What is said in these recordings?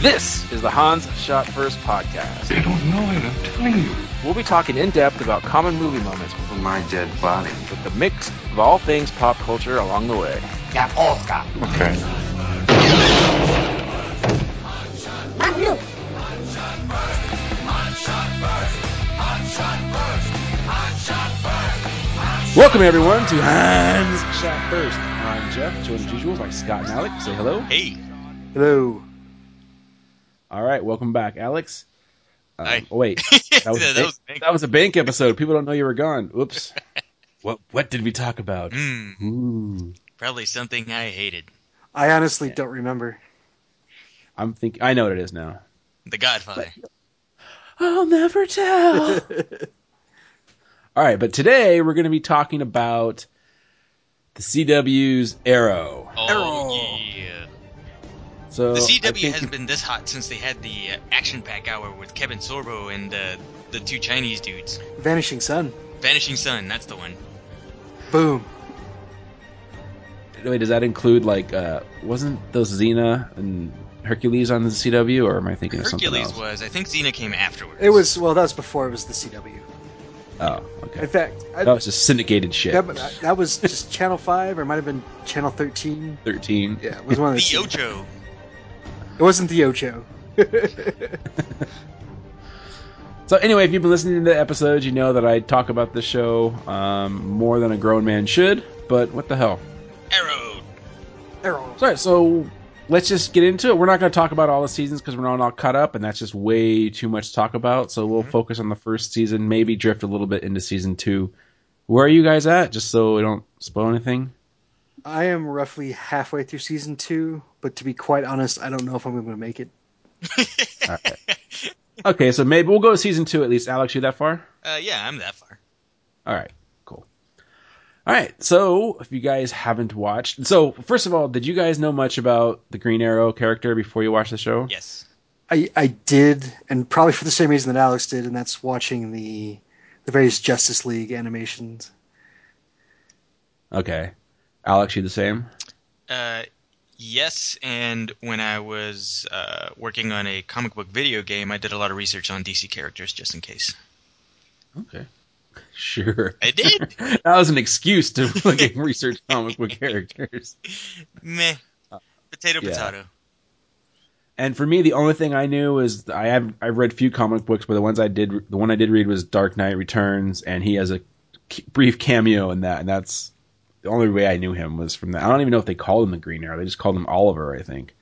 This is the Han Shot First podcast. They don't know it, I'm telling you. We'll be talking in depth about common movie moments For my dead body. with the mix of all things pop culture along the way. Yeah, Oscar. Okay. Welcome everyone to Han Shot First. I'm Jeff, joined as usual by Scott and Alex. Say hello. Hey, Hello. All right, welcome back, Alex. Um, Hi. Oh wait, that was, That a bank, was bank. that was a bank episode. People don't know you were gone. Oops. what What did we talk about? mm, Ooh. probably something I hated. I honestly don't remember. I'm thinking. I know what it is now. The Godfather. I'll never tell. All right, but today we're going to be talking about the CW's Arrow. Oh Arrow. yeah. So The CW hasn't been this hot since they had the uh, action pack hour with Kevin Sorbo and uh, the two Chinese dudes. Vanishing Son. Vanishing Son, that's the one. Boom. Wait, does that include like uh wasn't those Xena and Hercules on the CW, or am I thinking of something Hercules else? was. I think Xena came afterwards. It was well. That was before it was the CW. Oh, okay. In fact, I, That was just syndicated shit. that, that- that was just Channel Five, or it might have been Channel Thirteen. Thirteen. Yeah, it was one of the the. Ocho. It wasn't the Ocho. So anyway, if you've been listening to the episodes, you know that I talk about the show um, more than a grown man should. But what the hell? Arrow. Arrow. Sorry. So let's just get into it. We're not going to talk about all the seasons because we're not all caught up, and that's just way too much to talk about. So we'll focus on the first season, maybe drift a little bit into season two. Where are you guys at? Just so we don't spoil anything. I am roughly halfway through season two, but to be quite honest, I don't know if I'm going to make it. Okay, so maybe we'll go to season two at least. Alex, you that far? Uh, yeah, I'm that far. All right, cool. All right, so if you guys haven't watched, so first of all, did you guys know much about the Green Arrow character before you watched the show? Yes. I I did, and probably for the same reason that Alex did, and that's watching the the various Justice League animations. Okay, Alex, you the same? Uh, yes, and when I was uh, working on a comic book video game, I did a lot of research on DC characters just in case. Okay, sure. I did. that was an excuse to research comic book characters. Meh. Potato, yeah. potato. And for me, the only thing I knew is I have I've read few comic books, but the ones I did, the one I did read was Dark Knight Returns, and he has a brief cameo in that, and that's the only way I knew him was from that. I don't even know if they called him the Green Arrow; they just called him Oliver, I think.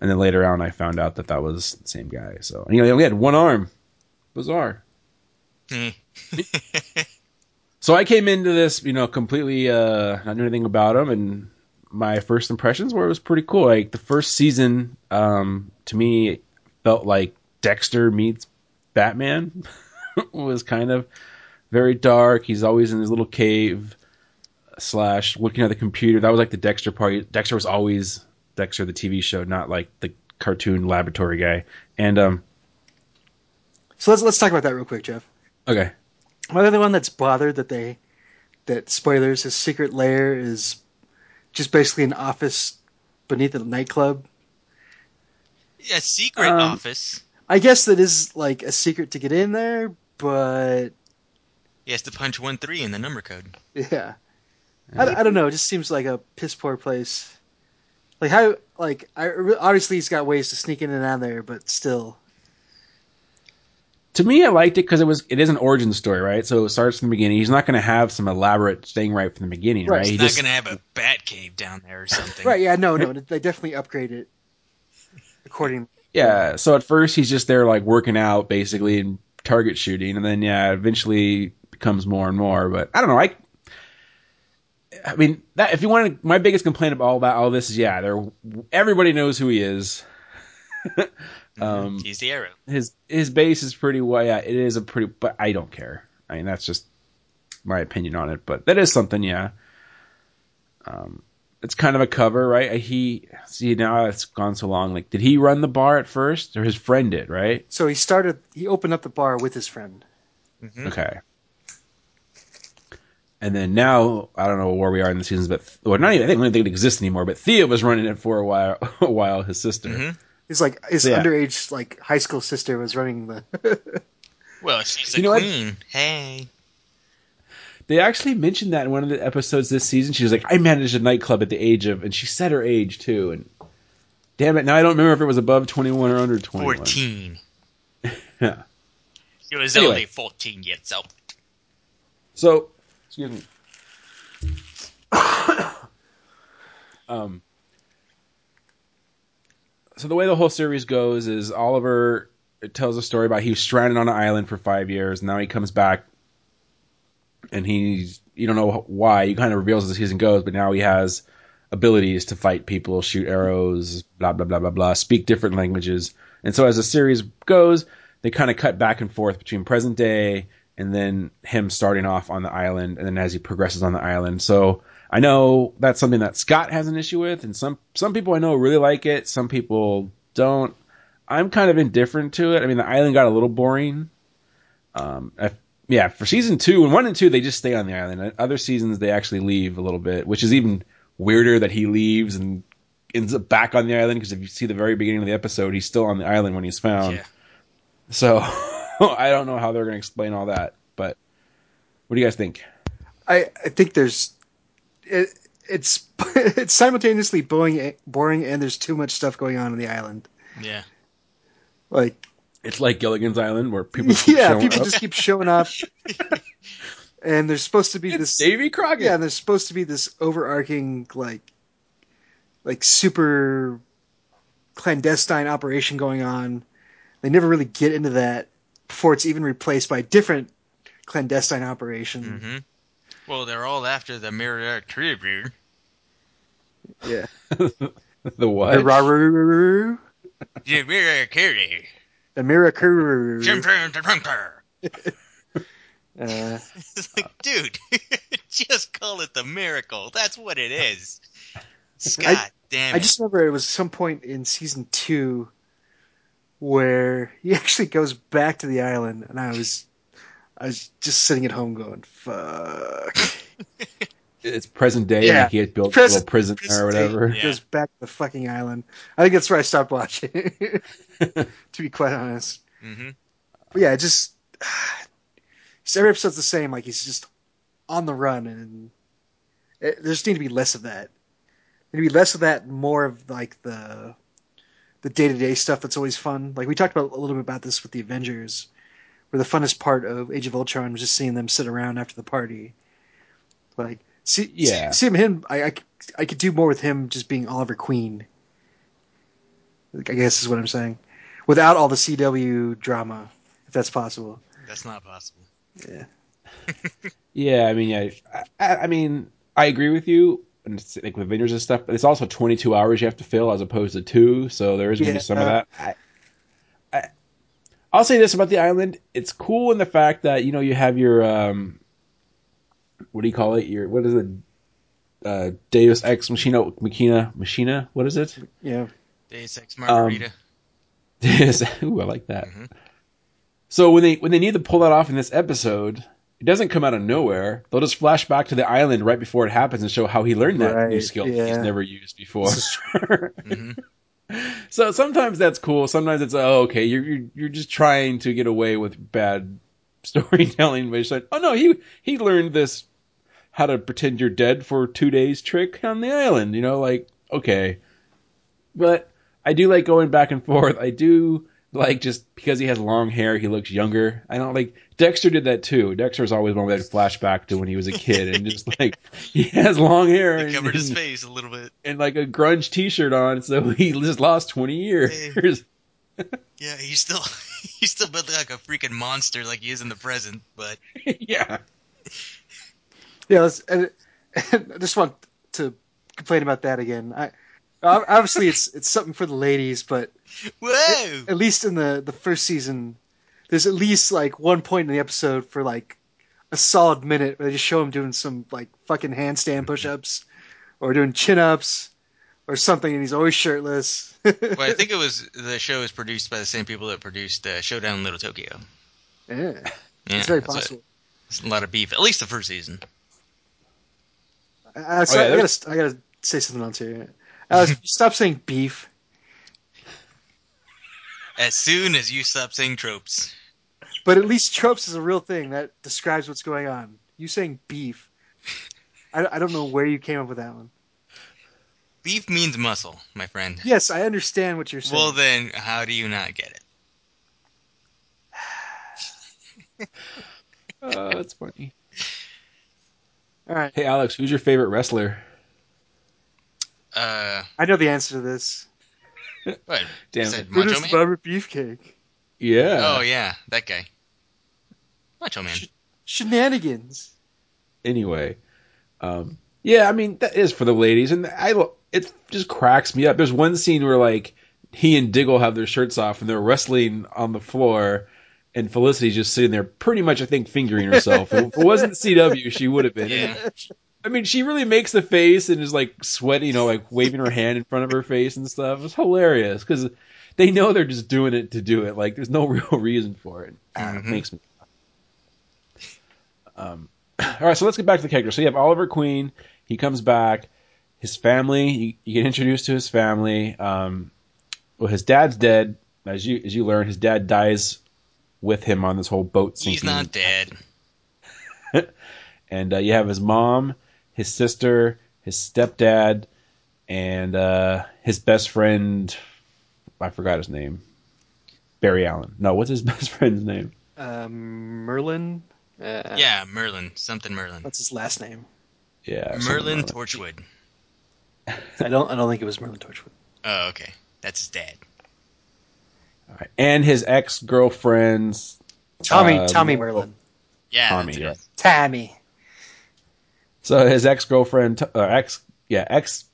And then later on, I found out that that was the same guy. So and, you know, he only had one arm. Bizarre. Eh. So I came into this, you know, completely uh, not knowing anything about him, and my first impressions were it was pretty cool. Like the first season, um, to me, felt like Dexter meets Batman. was kind of very dark. He's always in his little cave slash looking at the computer. That was like the Dexter part. Dexter was always Dexter the TV show, not like the cartoon laboratory guy. And um, So let's let's talk about that real quick, Jeff. okay, Am I the one that's bothered that they that spoilers his secret lair is just basically an office beneath a nightclub? A secret Um, office. I guess that is like a secret to get in there, but He has to punch one three in the number code. yeah, I, I don't know. It just seems like a piss poor place. Like how like I obviously he's got ways to sneak in and out of there, but still. to me, I liked it because it was it is an origin story, right? So it starts from the beginning. He's not going to have some elaborate thing right from the beginning, Right. right? He's He not just, gonna have a bat cave down there or something. Right? Yeah. No. No. They definitely upgrade it according. yeah. So at first he's just there like working out basically and target shooting, and then yeah, eventually becomes more and more. But I don't know. I I mean that if you want to, my biggest complaint about all about all this is yeah, there everybody knows who he is. um, He's the arrow. his his base is pretty well. Yeah, it is a pretty, but I don't care. I mean, that's just my opinion on it. But that is something, yeah. Um, it's kind of a cover, right? He see now it's gone so long. Like, did he run the bar at first, or his friend did? Right? So he started. He opened up the bar with his friend. Mhm. Okay. And then now I don't know where we are in the seasons, but well, not even I think I don't think it exists anymore. But Thea was running it for a while, a while. His sister. Mhm. His like his Yeah. underage like high school sister was running the. Well, she's a You know what? queen. Hey. They actually mentioned that in one of the episodes this season. She was like, "I managed a nightclub at the age of," and she said her age too. And damn it, now I don't remember if it was above twenty one or under twenty one. 14. Yeah. He was Anyway. only 14 years old. So, excuse me. um. So the way the whole series goes is Oliver tells a story about he was stranded on an island for five years. Now he comes back, and he's you don't know why. He kind of reveals as the season goes, but now he has abilities to fight people, shoot arrows, blah blah blah blah blah, speak different languages. And so as the series goes, they kind of cut back and forth between present day and then him starting off on the island, and then as he progresses on the island. So I know that's something that Scott has an issue with, and some some people I know really like it. Some people don't. I'm kind of indifferent to it. I mean, the island got a little boring. Um, if, yeah, for season two and one and two, they just stay on the island. Other seasons, they actually leave a little bit, which is even weirder that he leaves and ends up back on the island. Because if you see the very beginning of the episode, he's still on the island when he's found. Yeah. So I don't know how they're going to explain all that. But what do you guys think? I I think there's it, it's it's simultaneously boring boring and there's too much stuff going on on the island. Yeah. Like It's like Gilligan's Island, where people keep yeah, showing people up. just keep showing up. and there's supposed to be It's this Davy Crockett. Yeah, there's supposed to be this overarching like like super clandestine operation going on. They never really get into that before it's even replaced by a different clandestine operation. hmm Well, they're all after the Mirror Tribune. Yeah. the what? The Raru, The Mirror Tribune. the Mirakuru. Uh, It's like, dude, just call it the miracle. That's what it is. Scott, damn it. I just remember it was some point in season two where he actually goes back to the island, and I was, I was just sitting at home going, "Fuck." It's present day. Yeah. and he had built Present- a little prison there or whatever. Yeah. Goes back to the fucking island. I think that's where I stopped watching. to be quite honest, hmm but yeah, just, just every episode's the same. Like he's just on the run, and it, there just need to be less of that. There need to be less of that, more of like the the day to day stuff that's always fun. Like we talked about a little bit about this with the Avengers, where the funnest part of Age of Ultron was just seeing them sit around after the party. Like, see, Yeah. see, see him, him I, I, I could do more with him just being Oliver Queen. I guess is what I'm saying, without all the CW drama, if that's possible. That's not possible. Yeah. Yeah, I mean, yeah, I, I I mean, I agree with you. And it's like with vineyards and stuff, but it's also 22 hours you have to fill as opposed to two, so there is going to Yeah. be some of that. I, I, I'll say this about the island: it's cool in the fact that you know you have your um, what do you call it? Your what is it? Uh, Deus Ex Machina, Machina, Machina. What is it? Yeah. Deus Ex Margarita. Deus. Ooh, I like that. Mhm. So when they when they need to pull that off in this episode, it doesn't come out of nowhere. They'll just flash back to the island right before it happens and show how he learned that new Right, skill he's never used before. hmm so sometimes that's cool. Sometimes it's oh okay, you're you're, you're just trying to get away with bad storytelling. But it's like, oh no, he he learned this how to pretend you're dead for two days trick on the island. You know, like okay, but I do like going back and forth. I do like just because he has long hair, he looks younger. I don't like Dexter did that too. Dexter's always one where they flashback to when he was a kid and just like he has long hair He and, covered his and, face a little bit. and like a grunge T-shirt on, so he just lost twenty years. Yeah, he's still he's still built like a freaking monster like he is in the present, but yeah. Yeah, let's, and, and I just want to complain about that again. I ob- obviously it's it's something for the ladies, but whoa! at least in the the first season, there's at least like one point in the episode for like a solid minute where they just show him doing some like fucking handstand push-ups or doing chin-ups or something, and he's always shirtless. well, I think it was the show is produced by the same people that produced uh, Showdown in Little Tokyo. yeah, Yeah, it's very that's a- possible. it's a lot of beef, at least the first season. Uh, so Oh, yeah, I gotta I gotta say something else here. Alex, stop saying beef. As soon as you stop saying tropes. But at least tropes is a real thing that describes what's going on. You saying beef. I, I don't know where you came up with that one. Beef means muscle, my friend. Yes, I understand what you're saying. Well, then, how do you not get it? Uh, that's funny. All right. Hey, Alex, who's your favorite wrestler? Uh, I know the answer to this. what? Damn Is it. that Macho Brutus Man? Bummer Beefcake. Yeah. Oh yeah, that guy. Macho Man. Shenanigans. Anyway, um, yeah, I mean that is for the ladies, and I it just cracks me up. There's one scene where like he and Diggle have their shirts off and they're wrestling on the floor, and Felicity's just sitting there, pretty much I think fingering herself. if it wasn't CW, she would have been. Yeah. I mean, she really makes the face and is like sweating, you know, like waving her hand in front of her face and stuff. It's hilarious because they know they're just doing it to do it. Like, there's no real reason for it. Ah, It Mhm. makes me. Um, all right, so let's get back to the character. So you have Oliver Queen. He comes back. His family. You, you get introduced to his family. Um, well, his dad's dead. As you as you learn, his dad dies with him on this whole boat sinking. He's not dead. and uh, you have his mom, his sister, his stepdad, and uh, his best friend. I forgot his name. Barry Allen. No, what's his best friend's name? Um, Merlyn. Uh, Yeah, Merlyn. Something Merlyn. What's his last name. Yeah, something Merlyn like. Torchwood. I don't. I don't think it was Merlyn Torchwood. Oh, okay. That's his dad. All right. And his ex girlfriend's Tommy. Uh, Tommy Laurel. Merlyn. Yeah. Tommy. Yeah. it. Tammy. So his ex girlfriend, uh, ex yeah, ex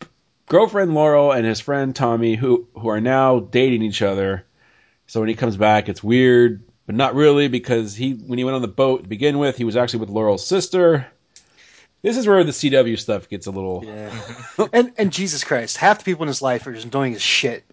girlfriend Laurel and his friend Tommy, who who are now dating each other. So when he comes back, it's weird, but not really because he when he went on the boat to begin with, he was actually with Laurel's sister. This is where the CW stuff gets a little. Yeah. and and Jesus Christ, half the people in his life are just annoying as shit.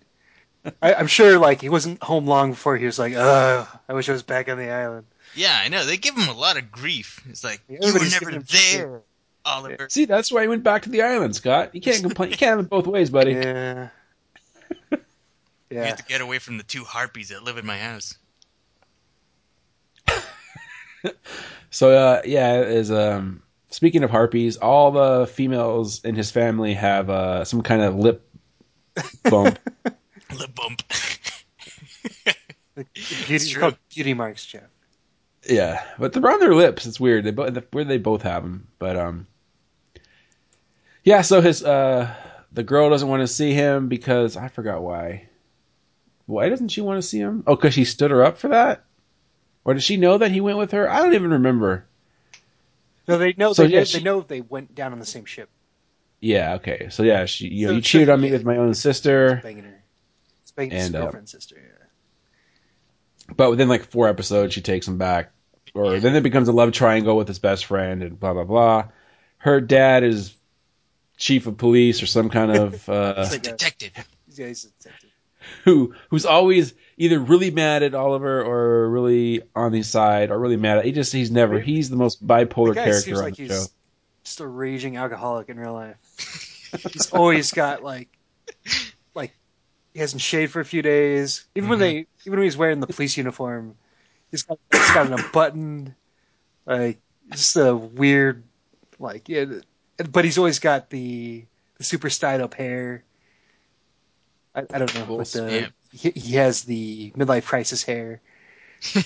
I, I'm sure, like he wasn't home long before he was like, "Ugh, I wish I was back on the island." Yeah, I know. They give him a lot of grief. It's like Yeah, you were never giving him there, Oliver. See, that's why he went back to the island, Scott. You can't complain. You can't have it both ways, buddy. Yeah. yeah. You have to get away from the two harpies that live in my house. So uh, yeah, is um speaking of harpies, all the females in his family have uh, some kind of lip bump. Lip bump. The, the beauty, it's true. called beauty marks, Jeff. Yeah, but they're on their lips. It's weird. They both where they both have them. But um, yeah. So his uh, the girl doesn't want to see him because I forgot why. Why doesn't she want to see him? Oh, because she stood her up for that, or does she know that he went with her? I don't even remember. No, they know. So, they, yeah, know she- they know they went down on the same ship. Yeah. Okay. So yeah, she you know you so- cheated on me yeah. with my own sister. Banging her. It's banging his And, uh, girlfriend's sister. Yeah. But within like four episodes, she takes him back, or then it becomes a love triangle with his best friend, and blah blah blah. Her dad is chief of police or some kind of uh, He's a detective. Yeah, he's a detective. who who's always either really mad at Oliver or really on his side or really mad at. He just he's never he's the most bipolar The guy character seems on like the he's show. just a raging alcoholic in real life. he's always got like, like he hasn't shaved for a few days. Even when they, even when he's wearing the police uniform, he's got, he's got it unbuttoned. Like just a weird, like yeah. But he's always got the the super styled up hair. I, I don't know what the Yeah. he, he has the midlife crisis hair.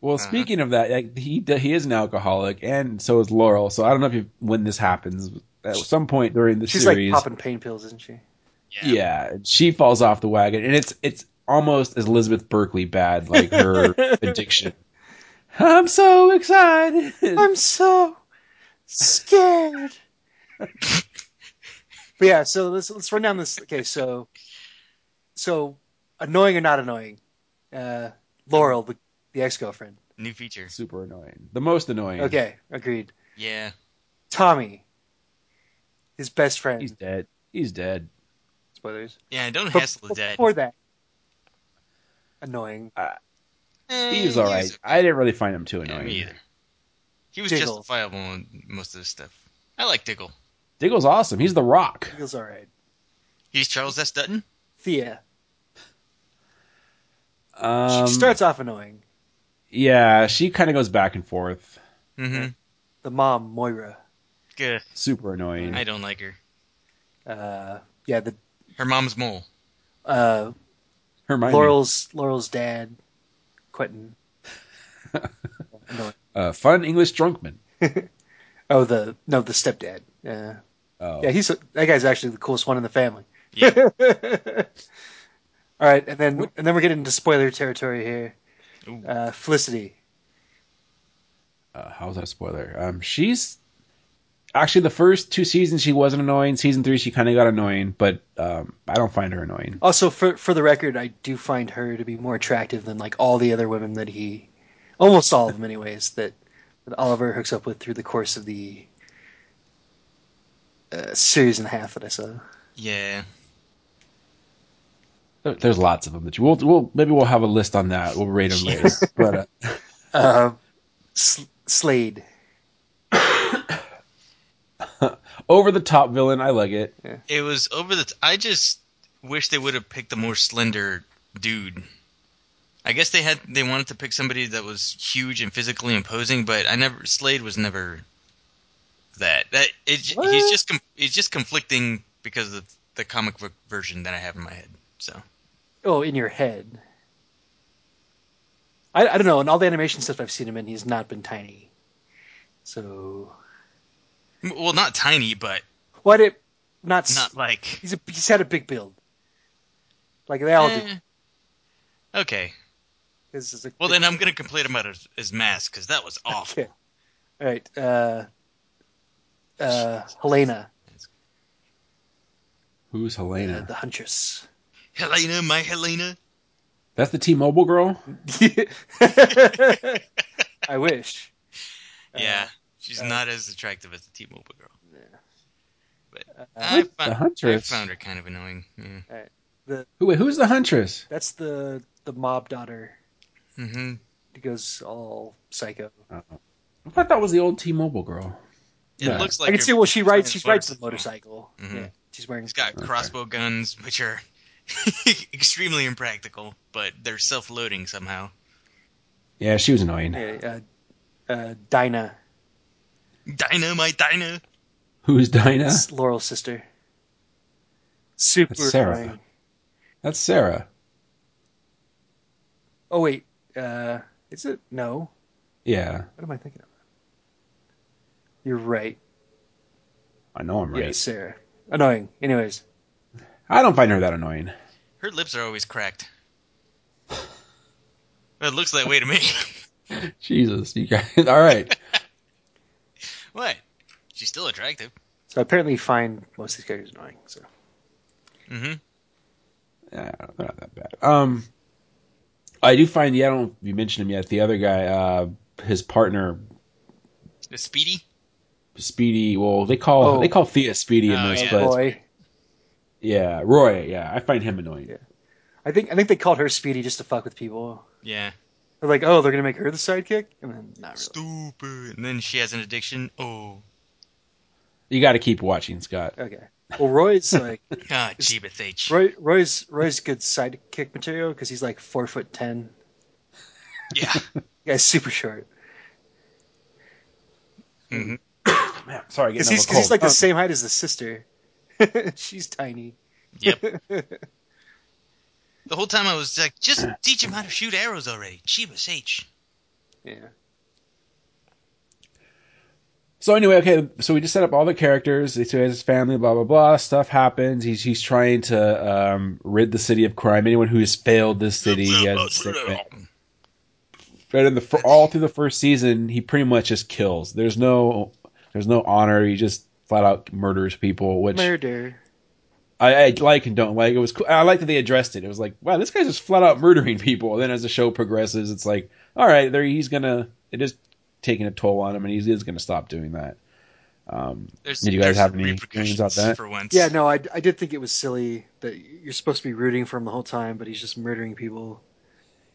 Well, Uh-huh. speaking of that, like, he he is an alcoholic, and so is Laurel. So I don't know if you, when this happens at some point during the She's series. like popping pain pills, isn't she? yeah, she falls off the wagon, and it's it's almost as Elizabeth Berkley bad, like her addiction. I'm so excited. I'm so scared. but yeah, so let's let's run down this. Okay, so so annoying or not annoying? Uh, Laurel, the, the ex girlfriend. New feature. Super annoying. The most annoying. Okay, agreed. Yeah. Tommy, his best friend. He's dead. He's dead. Spoilers. Yeah, don't But hassle the dead. Before that, annoying. Eh, He was alright. I didn't really find him too Yeah, annoying. me either. He was Diggle. justifiable on most of this stuff. I like Diggle. Diggle's awesome. He's the Rock. Feels all right. He's Charles S. Dutton. Thea. Um, she starts off annoying. Yeah, she kind of goes back and forth. Mm-hmm. The mom, Moira. Good. Super annoying. I don't like her. Uh, yeah, the Her mom's mole. uh, Hermione. Laurel's Laurel's dad, Quentin. annoying. Uh, fun English drunkman. Oh, the no, the stepdad. Uh, Oh. yeah, he's that guy's actually the coolest one in the family. Yeah. All right, and then and then we're getting into spoiler territory here. Uh, Felicity. Uh, how's that a spoiler? Um, she's actually the first two seasons she wasn't annoying. Season three she kind of got annoying, but um, I don't find her annoying. Also, for for the record, I do find her to be more attractive than like all the other women that he, almost all of them, anyways, that, that Oliver hooks up with through the course of the uh, series and a half that I saw. Yeah. There- There's lots of them that you. We'll, we'll maybe we'll have a list on that. We'll rate them later. But uh, Uh, S- Slade. over the top villain, I like it. It was over the. T- I just wish they would have picked a more slender dude. I guess they had they wanted to pick somebody that was huge and physically imposing, but I never Slade was never that. That it, he's just he's just conflicting because of the comic book version that I have in my head. So Oh, in your head. I, I don't know. In all the animation stuff I've seen him in, he's not been tiny. So well, not tiny, but what? It not. not like He's a, he's had a big build. Like they all do. eh. Okay, This is a- well then I'm gonna complain about his, his mask because that was awful. Okay. All right. Uh, uh, Helena, Who's uh, Helena? the Huntress. Helena, my Helena. That's the T-Mobile girl. I wish. Yeah, she's uh, not as attractive as the T-Mobile girl. Yeah. But Uh, I, The found, I Huntress. found her kind of annoying. Yeah. Who, wait, who's the Huntress? That's the the mob daughter hmm who goes all psycho. I thought that was the old T-Mobile girl. It Yeah. looks like I can see. Well, she rides. She rides the motorcycle. Mhm. Yeah, she's wearing. She's got Okay. crossbow guns, which are extremely impractical, but they're self-loading somehow. Yeah, she was annoying. Yeah, uh, uh, Dinah, Dinah, my Dinah. Who's Dinah? It's Laurel's sister. Super That's Sara. annoying. That's Sara. Oh wait, uh, is it? No. Yeah, What am I thinking of? You're right. I know I'm right. Yeah, Sara. Annoying. Anyways, I don't find her that annoying. Her lips are always cracked. It looks that way to me. Jesus, you guys. All right. what? She's still attractive. so I apparently find most of these characters annoying. So Mm-hmm. Yeah, they're not that bad. Um, I do find. Yeah, I don't. know if You mentioned him yet. The other guy, uh, his partner, The Speedy. Speedy. Well, they call Oh. they call Thea Speedy in Oh, this, yeah. but boy, yeah, Roy. Yeah, I find him annoying. Yeah. I think I think they called her Speedy just to fuck with people. Yeah. They're like, oh, they're gonna make her the sidekick, and then not really. Stupid. And then she has an addiction. Oh. You got to keep watching, Scott. Okay. Well, Roy's like Ah, Jeebus H. Roy, Roy's Roy's good sidekick material because he's like four foot ten. Yeah. The guy's super short. hmm Man, sorry, Because he's, over a 'cause he's like the Um, same height as the sister. She's tiny. Yep. The whole time I was like, just teach him how to shoot arrows already. Jeebus H. Yeah. So anyway, okay, so we just set up all the characters. So he has his family, blah blah blah. Stuff happens. He's he's trying to um, rid the city of crime. Anyone who has failed this city, he has. But in the all through the first season, he pretty much just kills. There's no there's no honor. He just flat out murders people, which Murder. I, I like and don't like. It was cool. I like that they addressed it. It was like, wow, this guy's just flat out murdering people. And then as the show progresses, it's like, all right, there he's gonna. It is taking a toll on him, and he is gonna stop doing that. Um, There's, Did you guys have any repercussions feelings about that? For once. Yeah, no, I, I did think it was silly that you're supposed to be rooting for him the whole time, but he's just murdering people.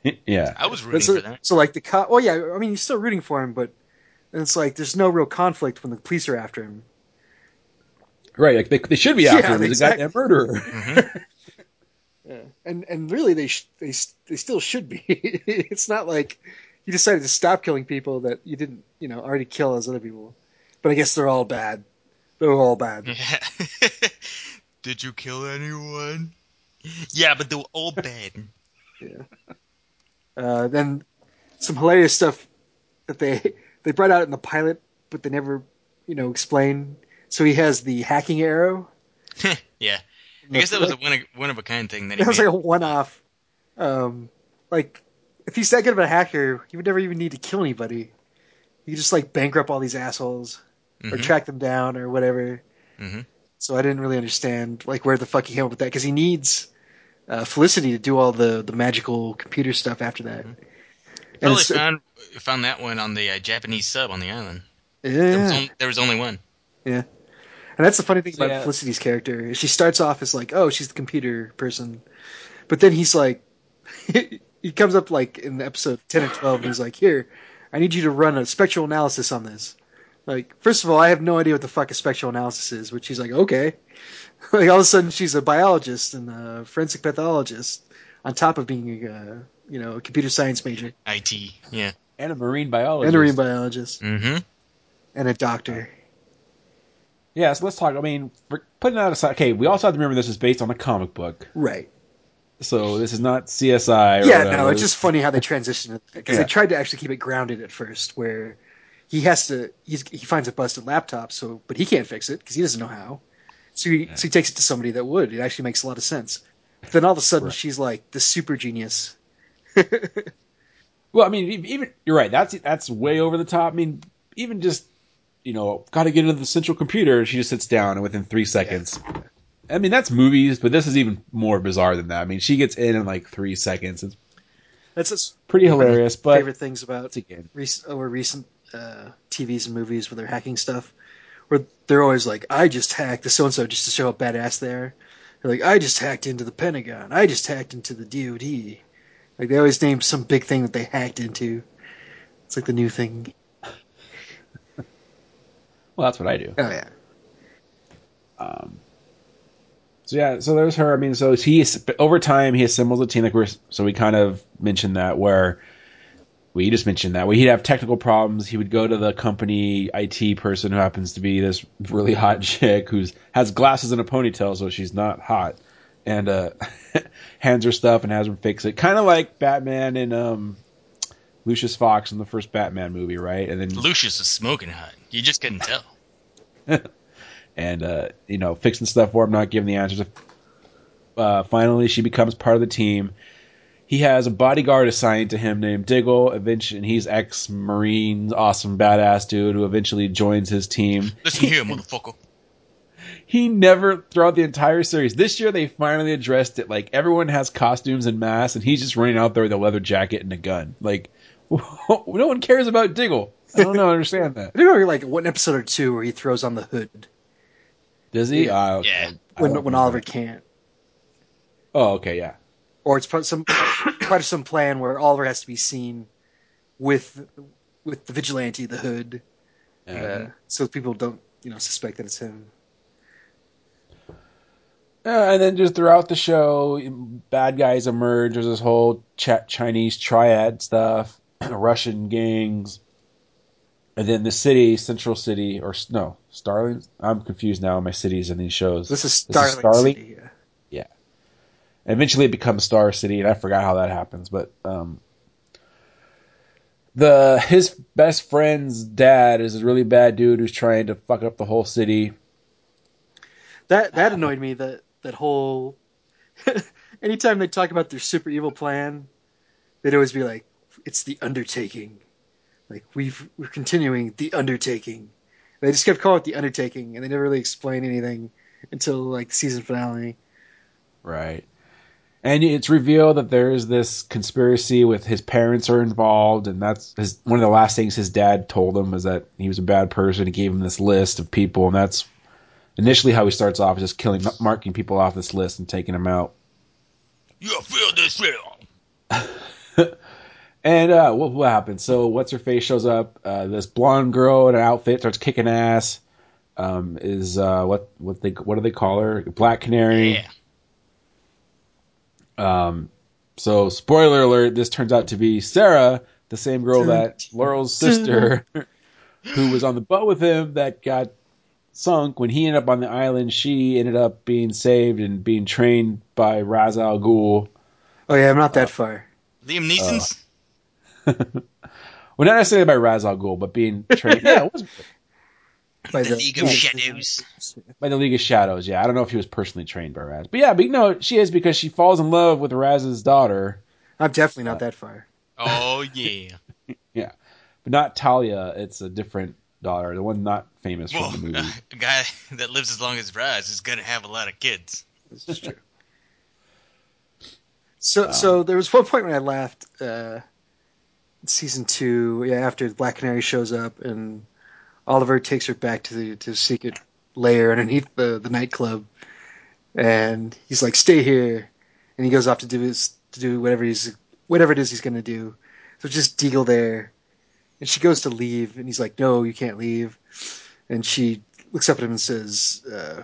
yeah, I was rooting so, for that. so like the cop. Well, yeah, I mean, you're still rooting for him, but it's like there's no real conflict when the police are after him. right. Like they, they should be Yeah, after him. He's a exactly. goddamn murderer. hmm Yeah. And and really, they sh- they s- they still should be. it's not like you decided to stop killing people that you didn't, you know, already kill as other people. But I guess they're all bad. They're all bad. Yeah. Did you kill anyone? Yeah, but they were all bad. Uh, then some hilarious stuff that they they brought out in the pilot, but they never, you know, explain. So he has the hacking arrow. yeah. I guess that was a one of, one of a kind thing that he That was like a one off. Um, like if he's that good of a hacker, he would never even need to kill anybody. He could just like bankrupt all these assholes or Mhm. track them down or whatever. Mhm. So I didn't really understand like where the fuck he came up with that because he needs uh, Felicity to do all the the magical computer stuff after that. And Probably it's- uh, found found that one on the uh, Japanese sub on the island. There was, yeah. only, there was only one. Yeah. And that's the funny thing So, about yeah. Felicity's character. She starts off as like, oh, she's the computer person. But then he's like, he comes up like in episode 10 or 12 and he's like, here, I need you to run a spectral analysis on this. Like, first of all, I have no idea what the fuck a spectral analysis is, but she's like, okay. like, all of a sudden, she's a biologist and a forensic pathologist on top of being a, you know, a computer science major IT. Yeah. And a marine biologist. and a marine biologist Mm-hmm. and a doctor. Yeah, so let's talk. I mean, for putting that aside, okay, we also have to remember this is based on a comic book, Right. So this is not CSI. Or yeah, no, it's just funny how they transition it because Yeah. they tried to actually keep it grounded at first, where he has to he's, he finds a busted laptop, so but he can't fix it because he doesn't know how. So he, so he takes it to somebody that would. It actually makes a lot of sense. But then all of a sudden, Right. she's like the super genius. Well, I mean, even you're right. That's that's way over the top. I mean, even just you know, got to get into the central computer. She just sits down, and within three seconds. I mean, that's movies, but this is even more bizarre than that. I mean, she gets in in like three seconds. It's That's pretty hilarious, but favorite things about again, recent or recent uh, TVs and movies where they're hacking stuff, where they're always like, "I just hacked the so and so just to show how badass they are." They're like, "I just hacked into the Pentagon. I just hacked into the DoD." Like they always name some big thing that they hacked into. It's like the new thing. well, that's what I do. Oh yeah, Um, so yeah, so there's her. I mean, so he over time he assembles a team. Like we're so we kind of mentioned that where we just mentioned that where he'd have technical problems. He would go to the company IT person who happens to be this really hot chick who's has glasses and a ponytail, so she's not hot, and uh, hands her stuff and has her fix it. Kind of like Batman and um, Lucius Fox in the first Batman movie, right? And then Lucius is smoking hot. You just couldn't tell. and uh, you know fixing stuff for him, not giving the answers. Uh, finally, she becomes part of the team. He has a bodyguard assigned to him named Diggle. Eventually, and he's ex-marine, awesome badass dude who eventually joins his team. Listen here, motherfucker. He never throughout the entire series. This year they finally addressed it. Like everyone has costumes and masks, and he's just running out there with a leather jacket and a gun. Like no one cares about Diggle. I don't know, understand that. I remember like one episode or two where he throws on the hood Does he? Yeah. Uh, Yeah. I when when remember. Oliver can't, Oh, okay, yeah. or it's part some part of some plan where Oliver has to be seen with with the vigilante, the hood, uh, so people don't you know suspect that it's him. Uh, and then just throughout the show, bad guys emerge. There's this whole Ch- Chinese triad stuff, Russian gangs, and then the city, Central City, or no, Starling. I'm confused now. My cities in these shows. This is This is Starling, Starling? City. Yeah. And eventually, it becomes Star City, and I forgot how that happens. But um, the his best friend's dad is a really bad dude who's trying to fuck up the whole city. That that annoyed me. That that whole. anytime they talk about their super evil plan, they'd always be like, "It's the Undertaking." Like we've we're continuing the Undertaking. They just kept calling it the Undertaking, and they never really explained anything until like the season finale. Right. And it's revealed that there is this conspiracy with his parents are involved, and that's his, one of the last things his dad told him was that he was a bad person. He gave him this list of people, and that's initially how he starts off, just killing, marking people off this list and taking them out. You feel this real. And uh, what, what happens? So, what's her face shows up. Uh, this blonde girl in an outfit starts kicking ass. Um, is uh, what what they what do they call her? Black Canary. Yeah. Um, so spoiler alert: this turns out to be Sara, the same girl that Laurel's sister, who was on the boat with him that got sunk when he ended up on the island. She ended up being saved and being trained by Ra's al Ghul. Oh yeah, I'm not that far. Liam Neeson's. Well, not necessarily by Ra's al Ghul, but being trained. yeah, it was By the League of Shadows. by the League of Shadows. Yeah, I don't know if he was personally trained by Raz, but yeah, but no, she is because she falls in love with Raz's daughter. I'm definitely not that far. Oh yeah. Yeah, but not Talia. It's a different daughter, the one not famous Well, from the movie. a guy that lives as long as Raz is gonna have a lot of kids. This is true. So, so there was one point when I laughed. Uh, season two, yeah, after Black Canary shows up and Oliver takes her back to the to the secret lair underneath the the nightclub, and he's like, "Stay here," and he goes off to do his to do whatever he's whatever it is he's gonna do. So just Diggle there, and she goes to leave, and he's like, "No, you can't leave," and she looks up at him and says, uh,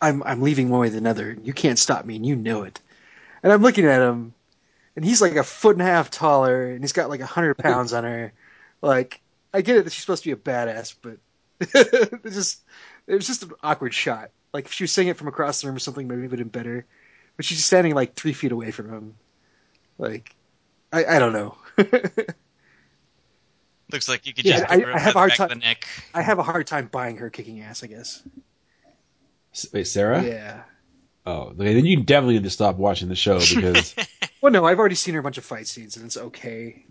"I'm I'm leaving one way or another. You can't stop me, and you know it." And I'm looking at him, and he's like a foot and a half taller, and he's got like a hundred pounds on her. Like, I get it that she's supposed to be a badass, but it just it was just an awkward shot. Like if she was saying it from across the room or something, maybe it would have been better. But she's just standing like three feet away from him. Like, I, I don't know. Looks like you could Yeah, just I- I have a hard back of time- the neck. I have a hard time buying her kicking ass. I guess. Wait, Sara? Yeah. Oh, okay, then you definitely need to stop watching the show because Well, no, I've already seen her a bunch of fight scenes, and it's okay.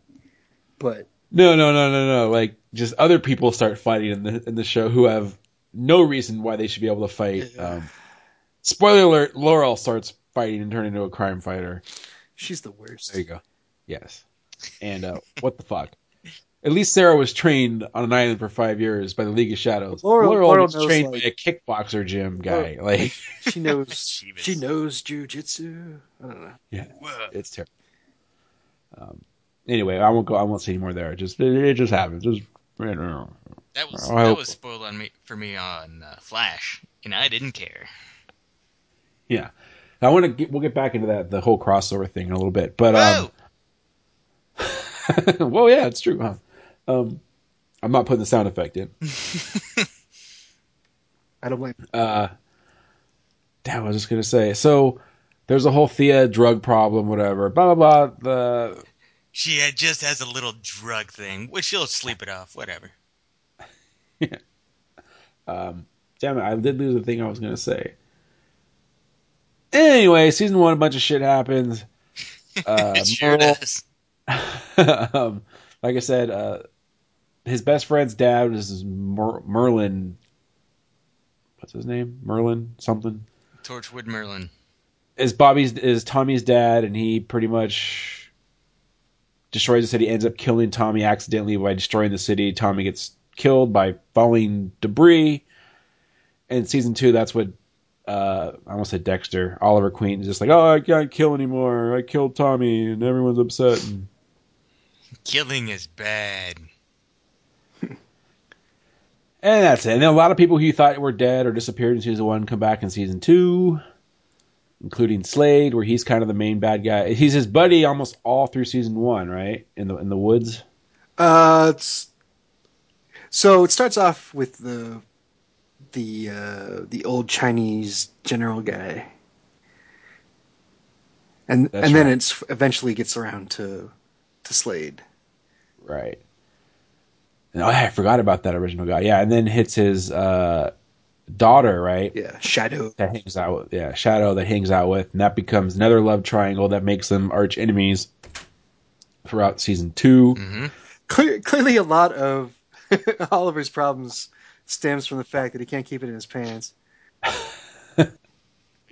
But no, no, no, no, no. Like just other people start fighting in the in the show who have no reason why they should be able to fight. Um, spoiler alert: Laurel starts fighting and turning into a crime fighter. she's the worst. There you go. Yes. And uh, what the fuck? At least Sara was trained on an island for five years by the League of Shadows. Laurel- Laurel, Laurel was knows, trained like- by a kickboxer gym guy. Like, She knows. Jeebus. she knows jujitsu. I don't know. yeah, Whoa. it's terrible. Um, anyway, I won't go. I won't say any more there. It just it, it just happens. Just I don't know. That was I that hope- was spoiled on me for me on uh, Flash, and I didn't care. Yeah, I want to. Get, we'll get back into that the whole crossover thing in a little bit. But um, well, yeah, it's true. Huh? Um, I'm not putting the sound effect in. I don't blame. Uh, damn, I was just gonna say. So there's a whole Thea drug problem, whatever. Blah blah blah. The She had, just has a little drug thing, which she'll sleep it off. Whatever. um, damn it, I did lose the thing I was gonna say. Anyway, season one, a bunch of shit happens. Uh, it sure Merle- does. um, like I said, uh, his best friend's dad is Mer- Merlyn. What's his name? Merlyn something. Torchwood Merlyn. Is Bobby's is Tommy's dad, and he pretty much destroys the city. Ends up killing Tommy accidentally by destroying the city. Tommy gets killed by falling debris. In season two, that's what uh, I almost said Dexter. Oliver Queen is just like, oh, I can't kill anymore. I killed Tommy, and everyone's upset. And Killing is bad. And that's it. And then a lot of people who you thought were dead or disappeared in season one come back in season two, including Slade, where he's kind of the main bad guy. He's his buddy almost all through season one, right? In the in the woods. Uh, it's, so it starts off with the the uh, the old Chinese general guy, and That's and then right. it's eventually gets around to to Slade. Right. And, oh, I forgot about that original guy. Yeah, and then hits his uh, daughter, right? Yeah, Shado. That hangs out with yeah, Shado that hangs out with, and that becomes another love triangle that makes them arch enemies throughout season two. hmm Clear, clearly, a lot of Oliver's problems stems from the fact that he can't keep it in his pants.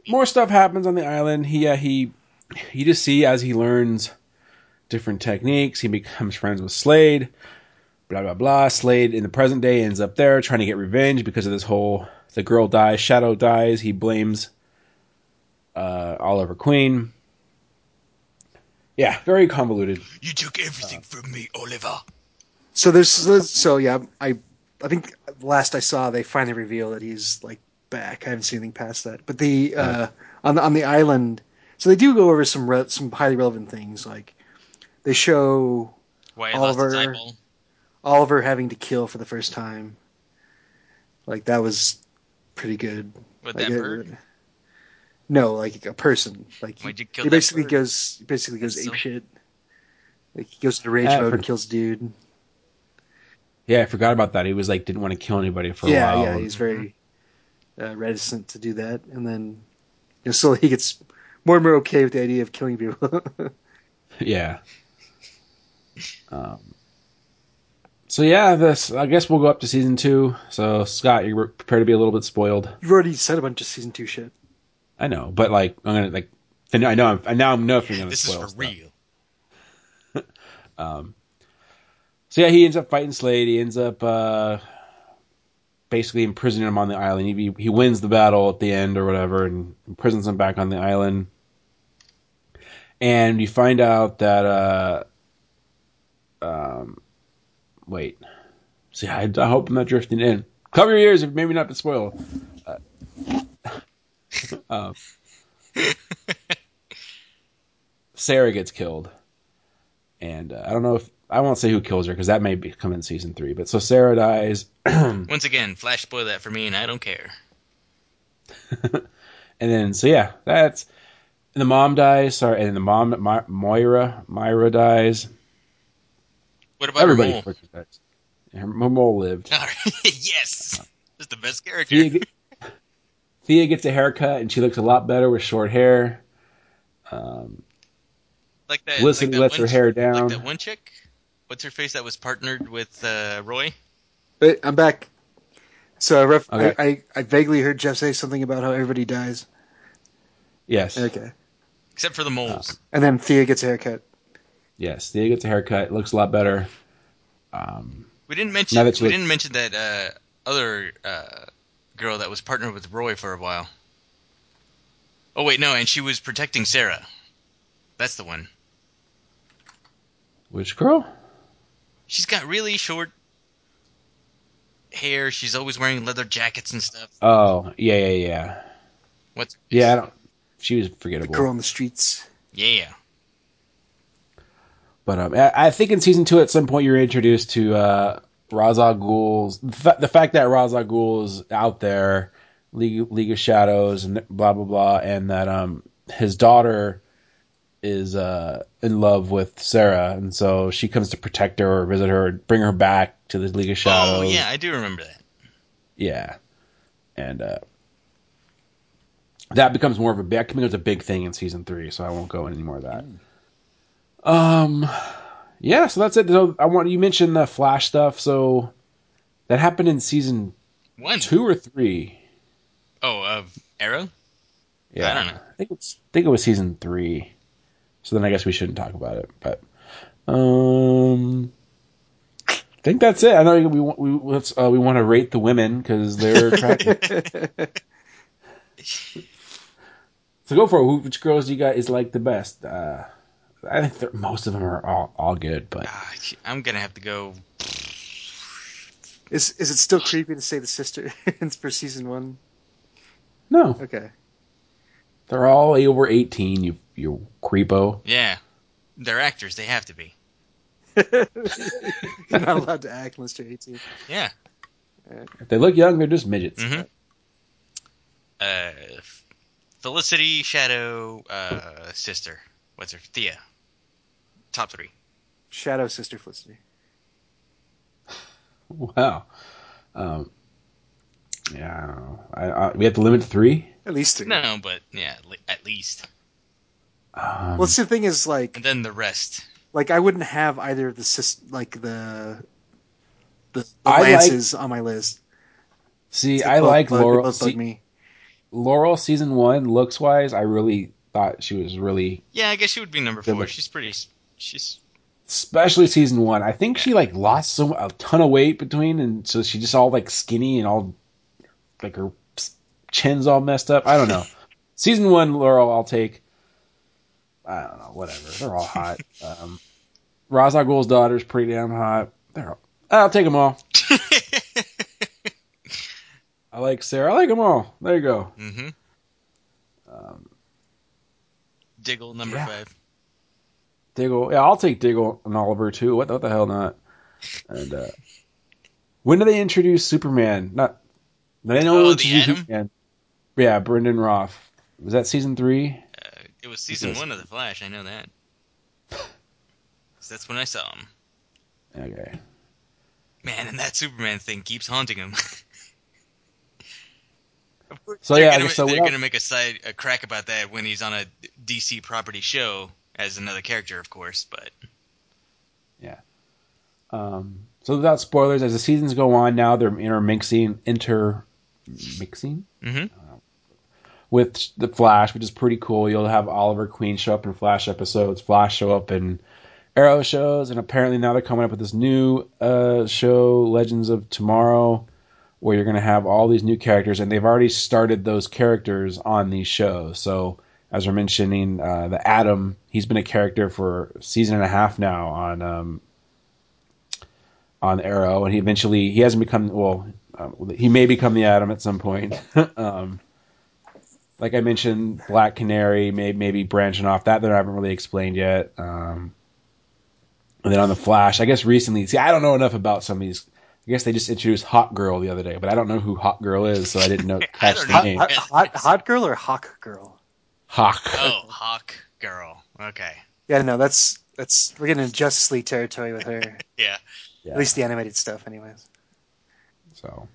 more stuff happens on the island. He uh, he you just see as he learns different techniques, he becomes friends with Slade. Blah blah blah. Slade in the present day ends up there trying to get revenge because of this whole the girl dies, Shado dies. He blames uh, Oliver Queen. Yeah, very convoluted. You took everything from me, Oliver. So there's so yeah, I I think last I saw they finally reveal that he's like back. I haven't seen anything past that. But the uh, on the on the island, So they do go over some re- some highly relevant things, like they show Why he lost his Oliver. Eyeball. Oliver having to kill for the first time. Like that was pretty good. With Like, that it- bird? No, like a person. Like he, Why'd you kill he basically bird? goes he basically goes That's ape so- shit. Like he goes into rage Yeah, mode for- and kills dude. Yeah, I forgot about that. He was like didn't want to kill anybody for a yeah, while. yeah, he's very uh, reticent to do that, and then you know, slowly he gets more and more okay with the idea of killing people. Yeah. Um, so yeah, this I guess we'll go up to season two. So Scott, you're prepared to be a little bit spoiled. You've already said a bunch of season two shit. I know, but like I'm gonna like I know I know I'm, I now know if you're gonna This is spoil for stuff. real. So yeah, he ends up fighting Slade. He ends up uh, basically imprisoning him on the island. He he wins the battle at the end or whatever, and imprisons him back on the island. And you find out that uh, um, wait, see, I, I hope I'm not drifting in. Cover your ears, if maybe not to spoil. Uh, um, Sara gets killed, and uh, I don't know if I won't say who kills her because that may be, come in season three. But so Sara dies, Once again, Flash spoil that for me, and I don't care. and then so yeah, that's and the mom dies. Sorry, and the mom Moira Myra dies. What about Everybody her mole? freaking dies. Her her mole lived. Yes, that's the best character. Thea, get- Thea gets a haircut and she looks a lot better with short hair. Um, Like that. Felicity like that lets her hair down. Like that one chick. What's her face that was partnered with uh, Roy? But I'm back. So I, ref- Okay. I, I I vaguely heard Jeff say something about how everybody dies. yes, Okay, Except for the moles. and then Thea gets a haircut. Yes. Thea gets a haircut. Looks a lot better. Um, we didn't mention. now We that didn't mention that uh, other uh, girl that was partnered with Roy for a while. Oh wait, no, and she was protecting Sara. That's the one. which girl? She's got really short hair. She's always wearing leather jackets and stuff. Oh, yeah, yeah, yeah. What's Yeah, I don't. She was forgettable. Girl on the streets. Yeah, yeah. But um, I, I think in season two, at some point, you're introduced to uh, Ra's al Ghul's the, the fact that Ra's al Ghul is out there, League, League of Shadows, and blah blah blah, and that um his daughter is uh in love with Sara, and so she comes to protect her or visit her, or bring her back to the League of Shadows. Oh yeah, I do remember that. Yeah. And uh, that becomes more of a that becomes a big thing in season three, so I won't go into any more of that. Um, yeah, so that's it. So I want you mentioned the Flash stuff, so that happened in season One. two or three. Oh, of Arrow. Yeah, I don't know. I think it's I think it was season three. So then I guess we shouldn't talk about it, but um. I think that's it. I know we want we let's uh, we want to rate the women because they're attractive. So go for it. Who, which girls do you guys like the best? Uh, I think most of them are all, all good, but Ah, I'm gonna have to go. Is is it still creepy to say the sister for season one? no, Okay. they're all over eighteen. You you creepo. Yeah, they're actors. They have to be. You're not allowed to act unless you're 18. Yeah. If they look young, they're just midgets. Mhm. Uh, Felicity, Shado, uh, sister. What's her? Thea. Top three. Shado Sister Felicity. Wow. Um, yeah, I don't know. I, I, we have to limit to three. At least three. No, but yeah, at least. Um, Well, see, the thing is, like, And then the rest. like I wouldn't have either of the sis, like the the, the I like- on my list. see, They I both like bug- Laurel. both bug See, me. Laurel season one looks wise. I really thought she was really, Yeah, I guess she would be number four. look. She's pretty. She's. especially season one. I think she like lost so a ton of weight between, and so she just all like skinny and all like her chin's all messed up. I don't know. season one, Laurel, I'll take. I don't know, whatever. They're all hot. Um, Ra's al Ghul's daughter's pretty damn hot. They're all, I'll take them all. I like Sara. I like them all. There you go. hmm Diggle number Yeah. five. Diggle. Yeah, I'll take Diggle and Oliver too. What, what the hell not? And uh, when do they introduce Superman? Not. They know Oh, it's the Atom? Superman. Yeah, Brandon Routh. Was that season three? Uh, it was season Yes. one of the Flash. I know that. that's when I saw him. Okay. Man, and that Superman thing keeps haunting him. Of course, So, they're yeah, gonna, so they're without- gonna make a side a crack about that when he's on a DC property show as another character, of course. But yeah. Um, so without spoilers, as the seasons go on, now they're intermixing, intermixing hmm with the Flash, which is pretty cool. You'll have Oliver Queen show up in Flash episodes, Flash show up in Arrow shows, and apparently now they're coming up with this new uh, show, Legends of Tomorrow, where you're going to have all these new characters, and they've already started those characters on these shows. So as we're mentioning, uh, the Atom, he's been a character for a season and a half now on um, on Arrow, and he eventually he hasn't become well, uh, he may become the Atom at some point. um, like I mentioned, Black Canary may maybe branching off that that I haven't really explained yet. Um, and then on the Flash, I guess recently, see, I don't know enough about some of these. I guess they just introduced Hot Girl the other day, but I don't know who Hot Girl is, so I didn't know catch the know. name. Hot, hot, hot girl or hawk girl? Hawk. oh, Hawk Girl. Okay, Yeah, no, that's that's we're getting into Justice League territory with her. yeah. Yeah. At least the animated stuff, anyways. So,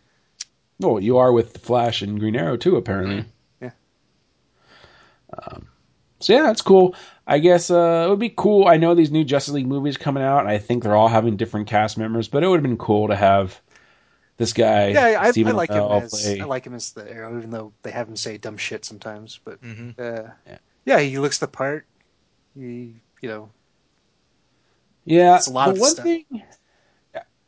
well, you are with the Flash and Green Arrow too, apparently. Yeah. Um, so yeah, that's cool. I guess uh, it would be cool. I know these new Justice League movies coming out, and I think they're all having different cast members, but it would have been cool to have this guy. Yeah, I, I Stephen like him as play- I like him as the Arrow, even though they have him say dumb shit sometimes. But hmm uh, Yeah. yeah. he looks the part. He, you know, Yeah, It's a lot the of one stuff. thing.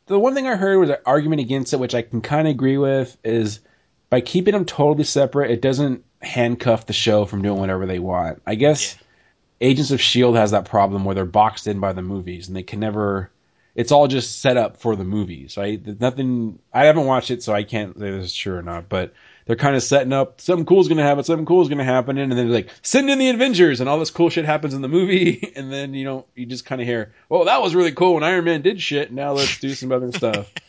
The one thing I heard was an argument against it, which I can kind of agree with, is by keeping them totally separate, it doesn't handcuff the show from doing whatever they want. I guess Agents of Shield has that problem where they're boxed in by the movies and they can never. It's all just set up for the movies, right? There's nothing. I haven't watched it, so I can't say this is true or not. But they're kind of setting up something cool is going to happen, something cool is going to happen, and then they're like, send in the Avengers, and all this cool shit happens in the movie, and then you know you just kind of hear, oh, that was really cool when Iron Man did shit. Now let's do some other stuff.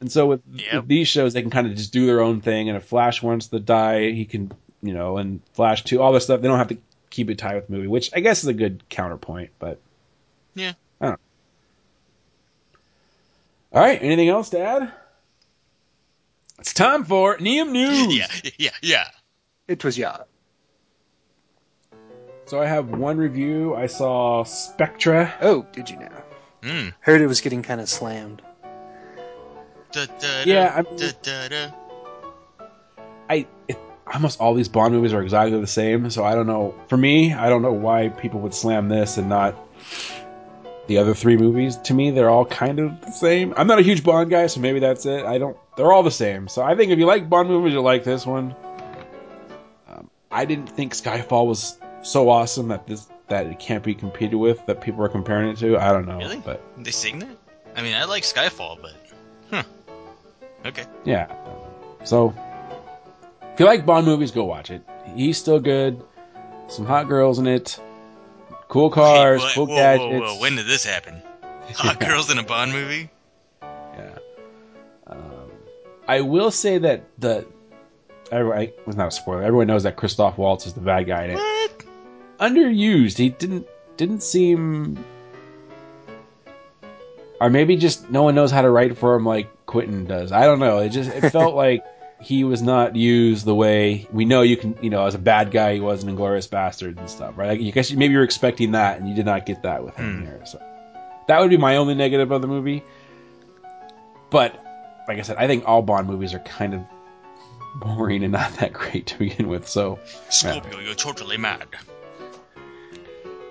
And so with, Yep. with these shows, they can kind of just do their own thing. And if Flash wants to die, he can, you know, and Flash two, all this stuff. They don't have to keep it tied with the movie, which I guess is a good counterpoint. But Yeah. I don't. know. All right, anything else to add? It's time for Neum News. Yeah, yeah, yeah. it was yeah. So I have one review. I saw Spectre. Oh, did you know? Mm. Heard it was getting kind of slammed. Da, da, da, Yeah, I mean- da, da, da. I it, almost all these Bond movies are exactly the same, so I don't know. For me, I don't know why people would slam this and not the other three movies. To me, they're all kind of the same. I'm not a huge Bond guy, so maybe that's it. I don't. They're all the same. So I think if you like Bond movies, you'll like this one. Um, I didn't think Skyfall was so awesome that this that it can't be competed with. That people are comparing it to. I don't know, Really? but They sing that? I mean, I like Skyfall, but huh? Okay. Yeah. So, if you like Bond movies, go watch it. He's still good. Some hot girls in it. Cool cars, Wait, cool whoa, gadgets. whoa, whoa, When did this happen? Hot girls in a Bond movie? Yeah. Um, I will say that the. I, I was not a spoiler. Everyone knows that Christoph Waltz is the bad guy in it. What? Underused. He didn't didn't seem. Or maybe just no one knows how to write for him like Quentin does. I don't know. It just it felt like he was not used the way we know you can. You know, as a bad guy, he was in Inglorious bastard and stuff, right? Like, I guess maybe you're expecting that, and you did not get that with him Hmm. here. So that would be my only negative of the movie. But like I said, I think all Bond movies are kind of boring and not that great to begin with. So, Scorpio, you're totally mad.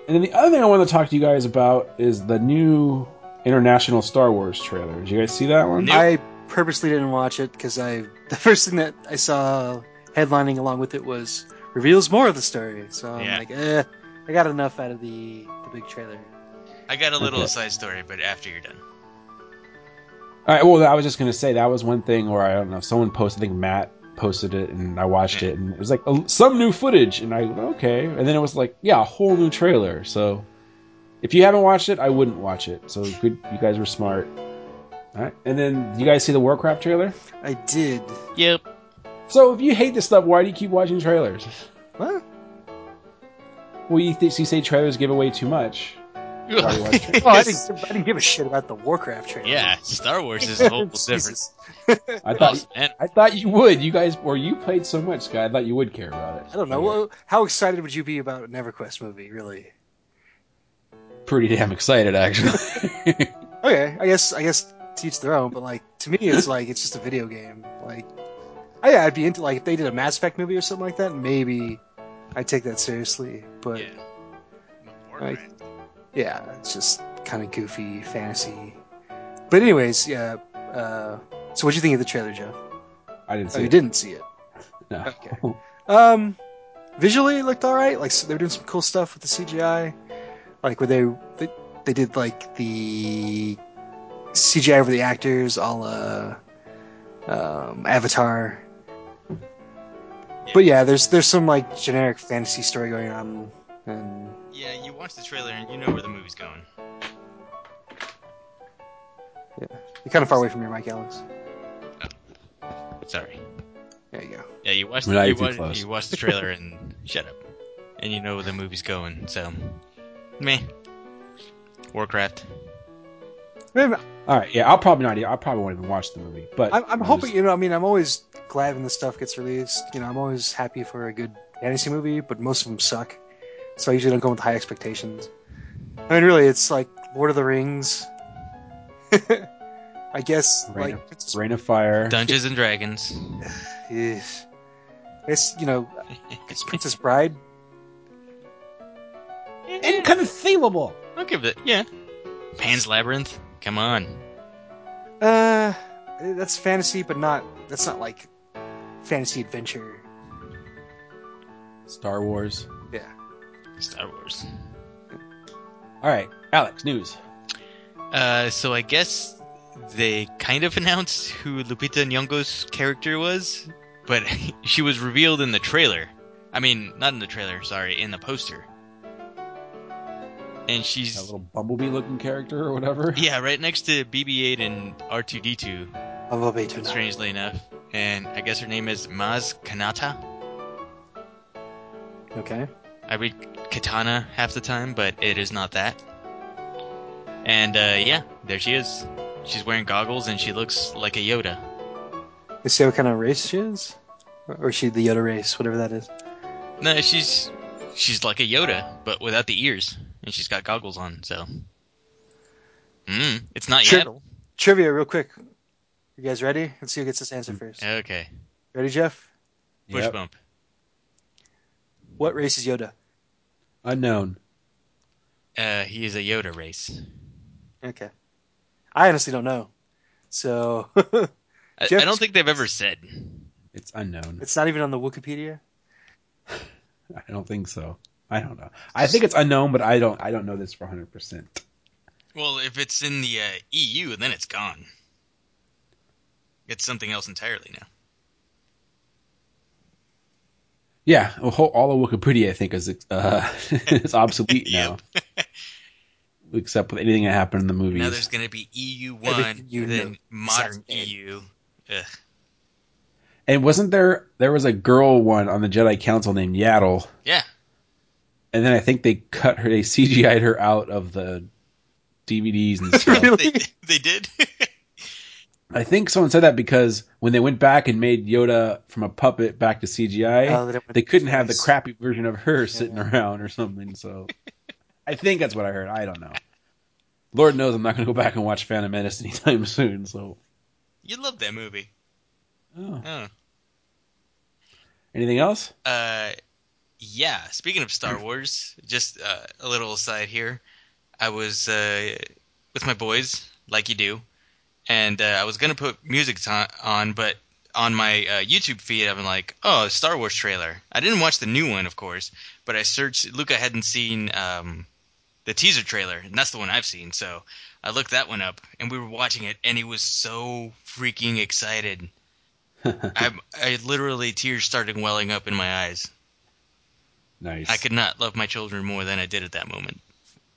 and then the other thing I want to talk to you guys about is the new international Star Wars trailer. Did you guys see that one? Nope. I purposely didn't watch it because I the first thing that I saw headlining along with it was reveals more of the story. So I'm Yeah. like, eh, I got enough out of the the big trailer. I got a little Okay. side story, but after you're done. All right. Well, I was just gonna say that was one thing where I don't know. Someone posted. I think Matt posted it, and I watched it, and it was like "Oh, some new footage, and I okay, and then it was like yeah, a whole new trailer. So if you haven't watched it, I wouldn't watch it. So good, you guys were smart. All right, and then you guys see the Warcraft trailer. I did. Yep. So if you hate this stuff, why do you keep watching trailers? What? Well, you, th- you say trailers give away too much. Why do you watch trailers? Oh, I didn't, I didn't give a shit about the Warcraft trailer. yeah, Star Wars is a whole different. I thought Awesome. I thought you would. You guys, or you played so much, Sky. I thought you would care about it. I don't know. Well, how excited would you be about a EverQuest movie, really? Pretty damn excited, actually. Okay, I guess I guess to each their own, but like to me, it's like it's just a video game. Like, oh yeah, I'd be into like if they did a Mass Effect movie or something like that, maybe I'd take that seriously. But Yeah. Like- yeah, it's just kind of goofy fantasy. But anyways, yeah. Uh, so what do you think of the trailer, Joe? I didn't see Oh, see you it. didn't see it. No. Okay. Um, visually, it looked all right. Like so they were doing some cool stuff with the CGI. Like where they they, they did like the CGI over the actors, all uh, um, Avatar. But yeah, there's there's some like generic fantasy story going on, and Yeah, you watch the trailer and you know where the movie's going. Yeah, you're kind of far away from your mic, Alex. Sorry. There you go. Yeah, you watch the, you're you, watch, you watch the trailer and shut up, and you know where the movie's going. So, meh. Warcraft. Maybe- All right. Yeah, I'll probably not. I'll probably won't even watch the movie. But I'm, I'm hoping, just- you know, I mean, I'm always glad when this stuff gets released. You know, I'm always happy for a good fantasy movie, but most of them suck. So I usually don't go with high expectations. I mean, really, it's like Lord of the Rings. I guess, Reign, like, Princess, of, Reign of Fire. Dungeons and Dragons. it's, you know, it's Princess Bride. Inconceivable. I'll give it. Yeah. Pan's Labyrinth. Come on. Uh, that's fantasy, but not, that's not like fantasy adventure. Star Wars. Yeah. Star Wars. All right, Alex. News. Uh, so I guess they kind of announced who Lupita Nyong'o's character was, but she was revealed in the trailer. I mean, not in the trailer. Sorry, in the poster. And That she's little bumblebee-looking character or whatever. yeah, right next to BB-8 and R2D2. I love it. Strangely enough, and I guess her name is Maz Kanata. Okay. I read Katana half the time, but it is not that. And uh, yeah, there she is. She's wearing goggles and she looks like a Yoda. You see what kind of race she is? Or is she the Yoda race, whatever that is? No, she's she's like a Yoda, but without the ears, and she's got goggles on. So, mm, it's not Sure. Yaddle. Trivia, real quick. You guys ready? Let's see who gets this answer first. Okay, Ready, Jeff? push Yep. bump. What race is Yoda? Unknown. Uh, he is a Yoda race. Okay. I honestly don't know. So I, Jeff- I don't think they've ever said. It's unknown. it's not even on the Wikipedia. I don't think so. I don't know. I think it's unknown, but I don't. I don't know this for hundred percent. Well, if it's in the uh, EU, then it's gone. It's something else entirely now. Yeah, whole, all of Wikipedia, I think, is uh, is obsolete now, except with anything that happened in the movies. Now there's going to be EU one, then know. modern. EU. Ugh. And wasn't there there was a girl one on the Jedi Council named Yaddle, Yeah, and then I think they cut her, they CGI'd her out of the DVDs and stuff. Really? they, they did. I think someone said that because when they went back and made Yoda from a puppet back to CGI, Oh, they didn't want they the couldn't have the crappy version of her sitting around or something. So I think that's what I heard. I don't know. Lord knows I'm not going to go back and watch Phantom Menace anytime soon. So, you love that movie. oh. Oh. anything else? Uh, yeah. Speaking of Star Wars, just uh, a little aside here. I was uh, with my boys, like you do, and uh, I was gonna put music to- on, but on my uh, YouTube feed, I'm like, oh, Star Wars trailer. I didn't watch the new one, of course, but I searched. Luca hadn't seen um, the teaser trailer, and that's the one I've seen. So I looked that one up, and we were watching it, and he was so freaking excited. I'm, I literally tears started welling up in my eyes. Nice. I could not love my children more than I did at that moment.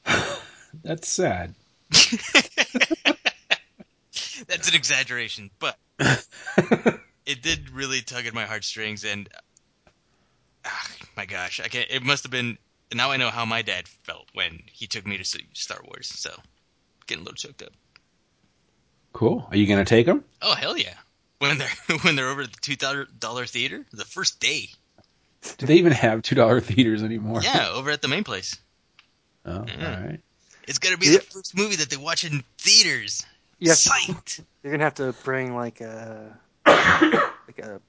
That's sad. That's an exaggeration, but it did really tug at my heartstrings, and ah, my gosh, I can't. It must have been. Now I know how my dad felt when he took me to see Star Wars. So, getting a little choked up. Cool. Are you gonna take them? Oh hell yeah! When they're when they're over at the two dollar theater, the first day. Do they even have two dollar theaters anymore? Yeah, over at the main place. Oh, Yeah. all right. It's gonna be Yeah. the first movie that they watch in theaters. Yeah. Psyched. You're gonna have to bring like a like a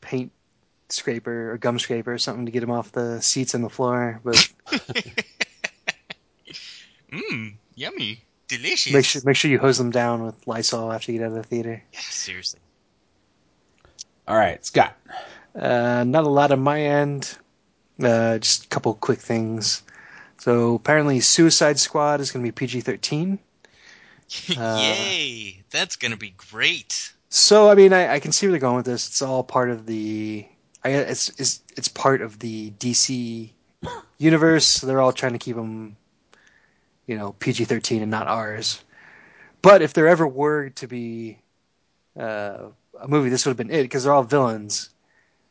paint scraper or gum scraper or something to get them off the seats and the floor. But Mmm, yummy, delicious. make sure make sure you hose them down with Lysol after you get out of the theater. Yeah, seriously. All right, Scott. Uh, not a lot on my end. Uh, just a couple quick things. So apparently, Suicide Squad is going to be PG-13. Uh, Yay! That's gonna be great. So I mean, I, I can see where they're going with this. It's all part of the. I it's it's it's part of the DC universe. So they're all trying to keep them, you know, PG thirteen and not ours. But if there ever were to be uh, a movie, this would have been it because they're all villains.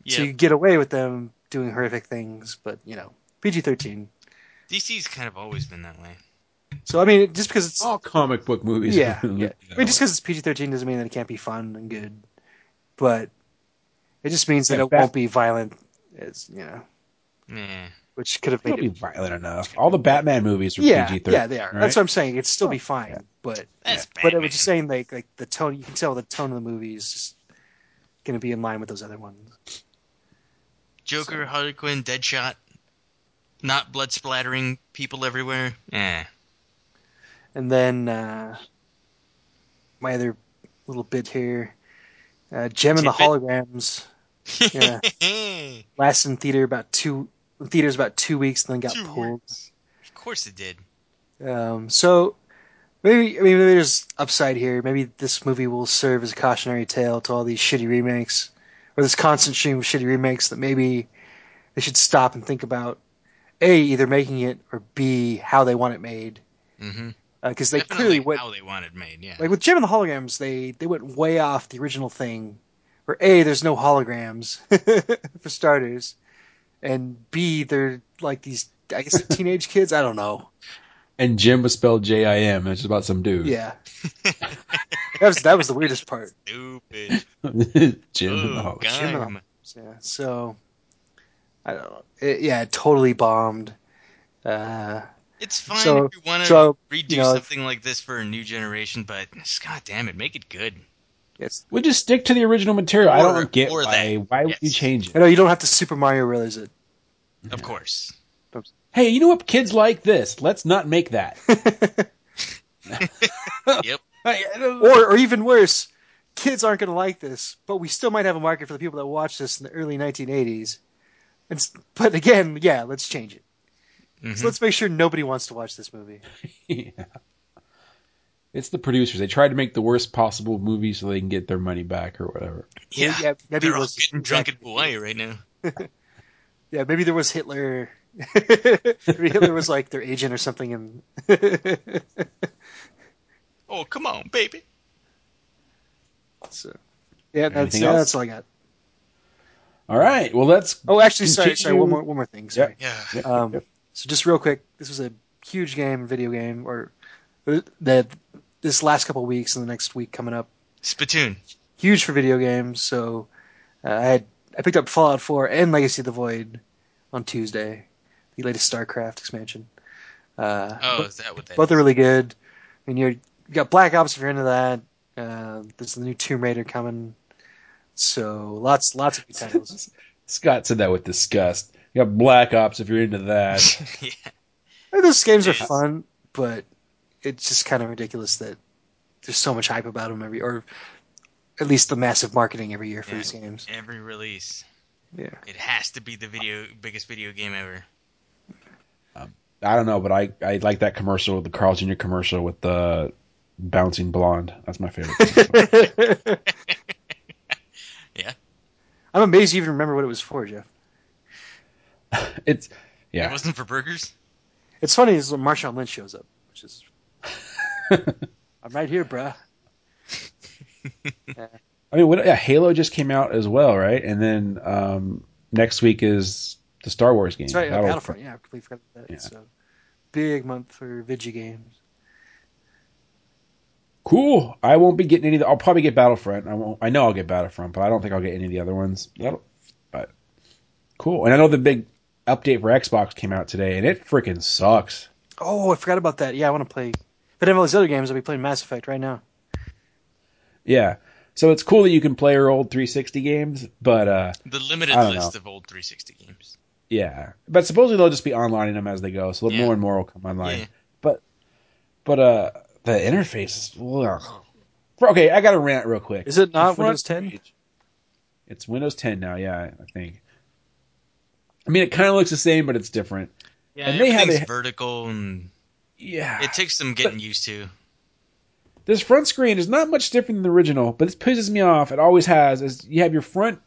Yeah, So you get away with them doing horrific things, but you know, PG thirteen. DC's kind of always been that way. So I mean, just because it's All comic book movies. yeah, yeah. I mean, just because it's PG thirteen doesn't mean that it can't be fun and good, but it just means that Yeah, it Bat- won't be violent, as you know, Nah. which could have It'll made be violent enough. All the Batman movies are Yeah, PG-13. yeah, they are. right? That's what I'm saying. It'd still be oh, fine, yeah. but That's but I was just saying, like like the tone. You can tell the tone of the movie is just going to be in line with those other ones. Joker, Harley Quinn, Deadshot, not blood splattering people everywhere. Eh. And then uh, my other little bit here, uh, Jem and the Tidbit? Holograms Yeah. lasted in theater about two theaters about two weeks, and then got Two pulled. Of course it did. Um, so maybe I mean maybe there's upside here. Maybe this movie will serve as a cautionary tale to all these shitty remakes, or this constant stream of shitty remakes that maybe they should stop and think about a either making it or b how they want it made Mm-hmm. because they clearly went how they want it made. Yeah. like with Jim and the Holograms they they went way off the original thing. Where a there's no holograms for starters, and b they're like these I guess teenage kids. I don't know. And Jim was spelled J I M. It's about some dude. Yeah. that was that was the weirdest part. Stupid. Jim and the Ooh, Hawk. Jim and gime. Yeah. So I don't know. It, yeah, it totally bombed. Uh, It's fine So- if you want to so, redo you know, something like this for a new generation, but god damn it, make it good. yes. We just stick to the original material. I don't get or why. that. Why would you change I it? know you don't have to Super Mario realize it. Of course. Hey, you know what? Kids like this. Let's not make that. Yep. I- I don't- or or even worse, kids aren't going to like this, but we still might have a market for the people that watched this in the early 1980s. And, but again, yeah, let's change it. Mhm. So let's make sure nobody wants to watch this movie. yeah. It's the producers. They try to make the worst possible movie so they can get their money back or whatever. Yeah. yeah, maybe They're it all getting drunk in Hawaii right now. Yeah, maybe there was Hitler. maybe Hitler was like their agent or something, and Oh, come on, baby. so yeah, that's Anything yeah, that's all I got. All right. Well, let's. Oh, actually, sorry, Continue- sorry, one more, one more thing. Sorry. Yeah. Yeah. Um, so just real quick, this was a huge game, video game, or that this last couple of weeks and the next week coming up, Spittoon. huge for video games. So uh, I had I picked up Fallout 4 and Legacy of the Void on Tuesday, the latest StarCraft expansion. Uh, Oh, bo- is that what that both is? are really good. I mean, you're, got Black Ops if you're into that. Uh, there's the new Tomb Raider coming. So lots, lots of good titles. Scott said that with disgust. You got Black Ops if you're into that. yeah. I mean, those games are fun, but it's just kind of ridiculous that there's so much hype about them every, or at least the massive marketing every year for Yeah. these games. Every release. Yeah. It has to be the video biggest video game ever. I don't know, but I, I like that commercial, the Carl Jr. commercial with the bouncing blonde. That's my favorite. Yeah, I'm amazed you even remember what it was for, Jeff. It's yeah. It wasn't for burgers. It's funny is when Marshawn Lynch shows up, which is I'm right here, bruh. I mean, what, yeah, Halo just came out as well, right? And then um, next week is the Star Wars game. That's right, uh, That'll- Battlefront. Yeah, I completely forgot that. Yeah. So big month for Vigi games. Cool. I won't be getting any. Of the, I'll probably get Battlefront. I won't. I know I'll get Battlefront, but I don't think I'll get any of the other ones. That'll, but cool. And I know the big update for Xbox came out today, and it freaking sucks. Oh, I forgot about that. Yeah, I want to play. If I didn't have all these other games, I'll be playing Mass Effect right now. Yeah. So it's cool that you can play your old 360 games, but uh, The limited list know. of old 360 games. Yeah. But supposedly they'll just be onlining them as they go, so Yeah. more and more will come online. Yeah. But but uh, the interface is. Okay, I got to rant real quick. Is it not Windows 10? page- It's Windows 10 now, yeah, I think. I mean, it kind of looks the same, but it's different. Yeah, And they have everything's a- vertical, and Yeah. it takes some getting used to. this front screen is not much different than the original, but it pisses me off. It always has. Is you have your front,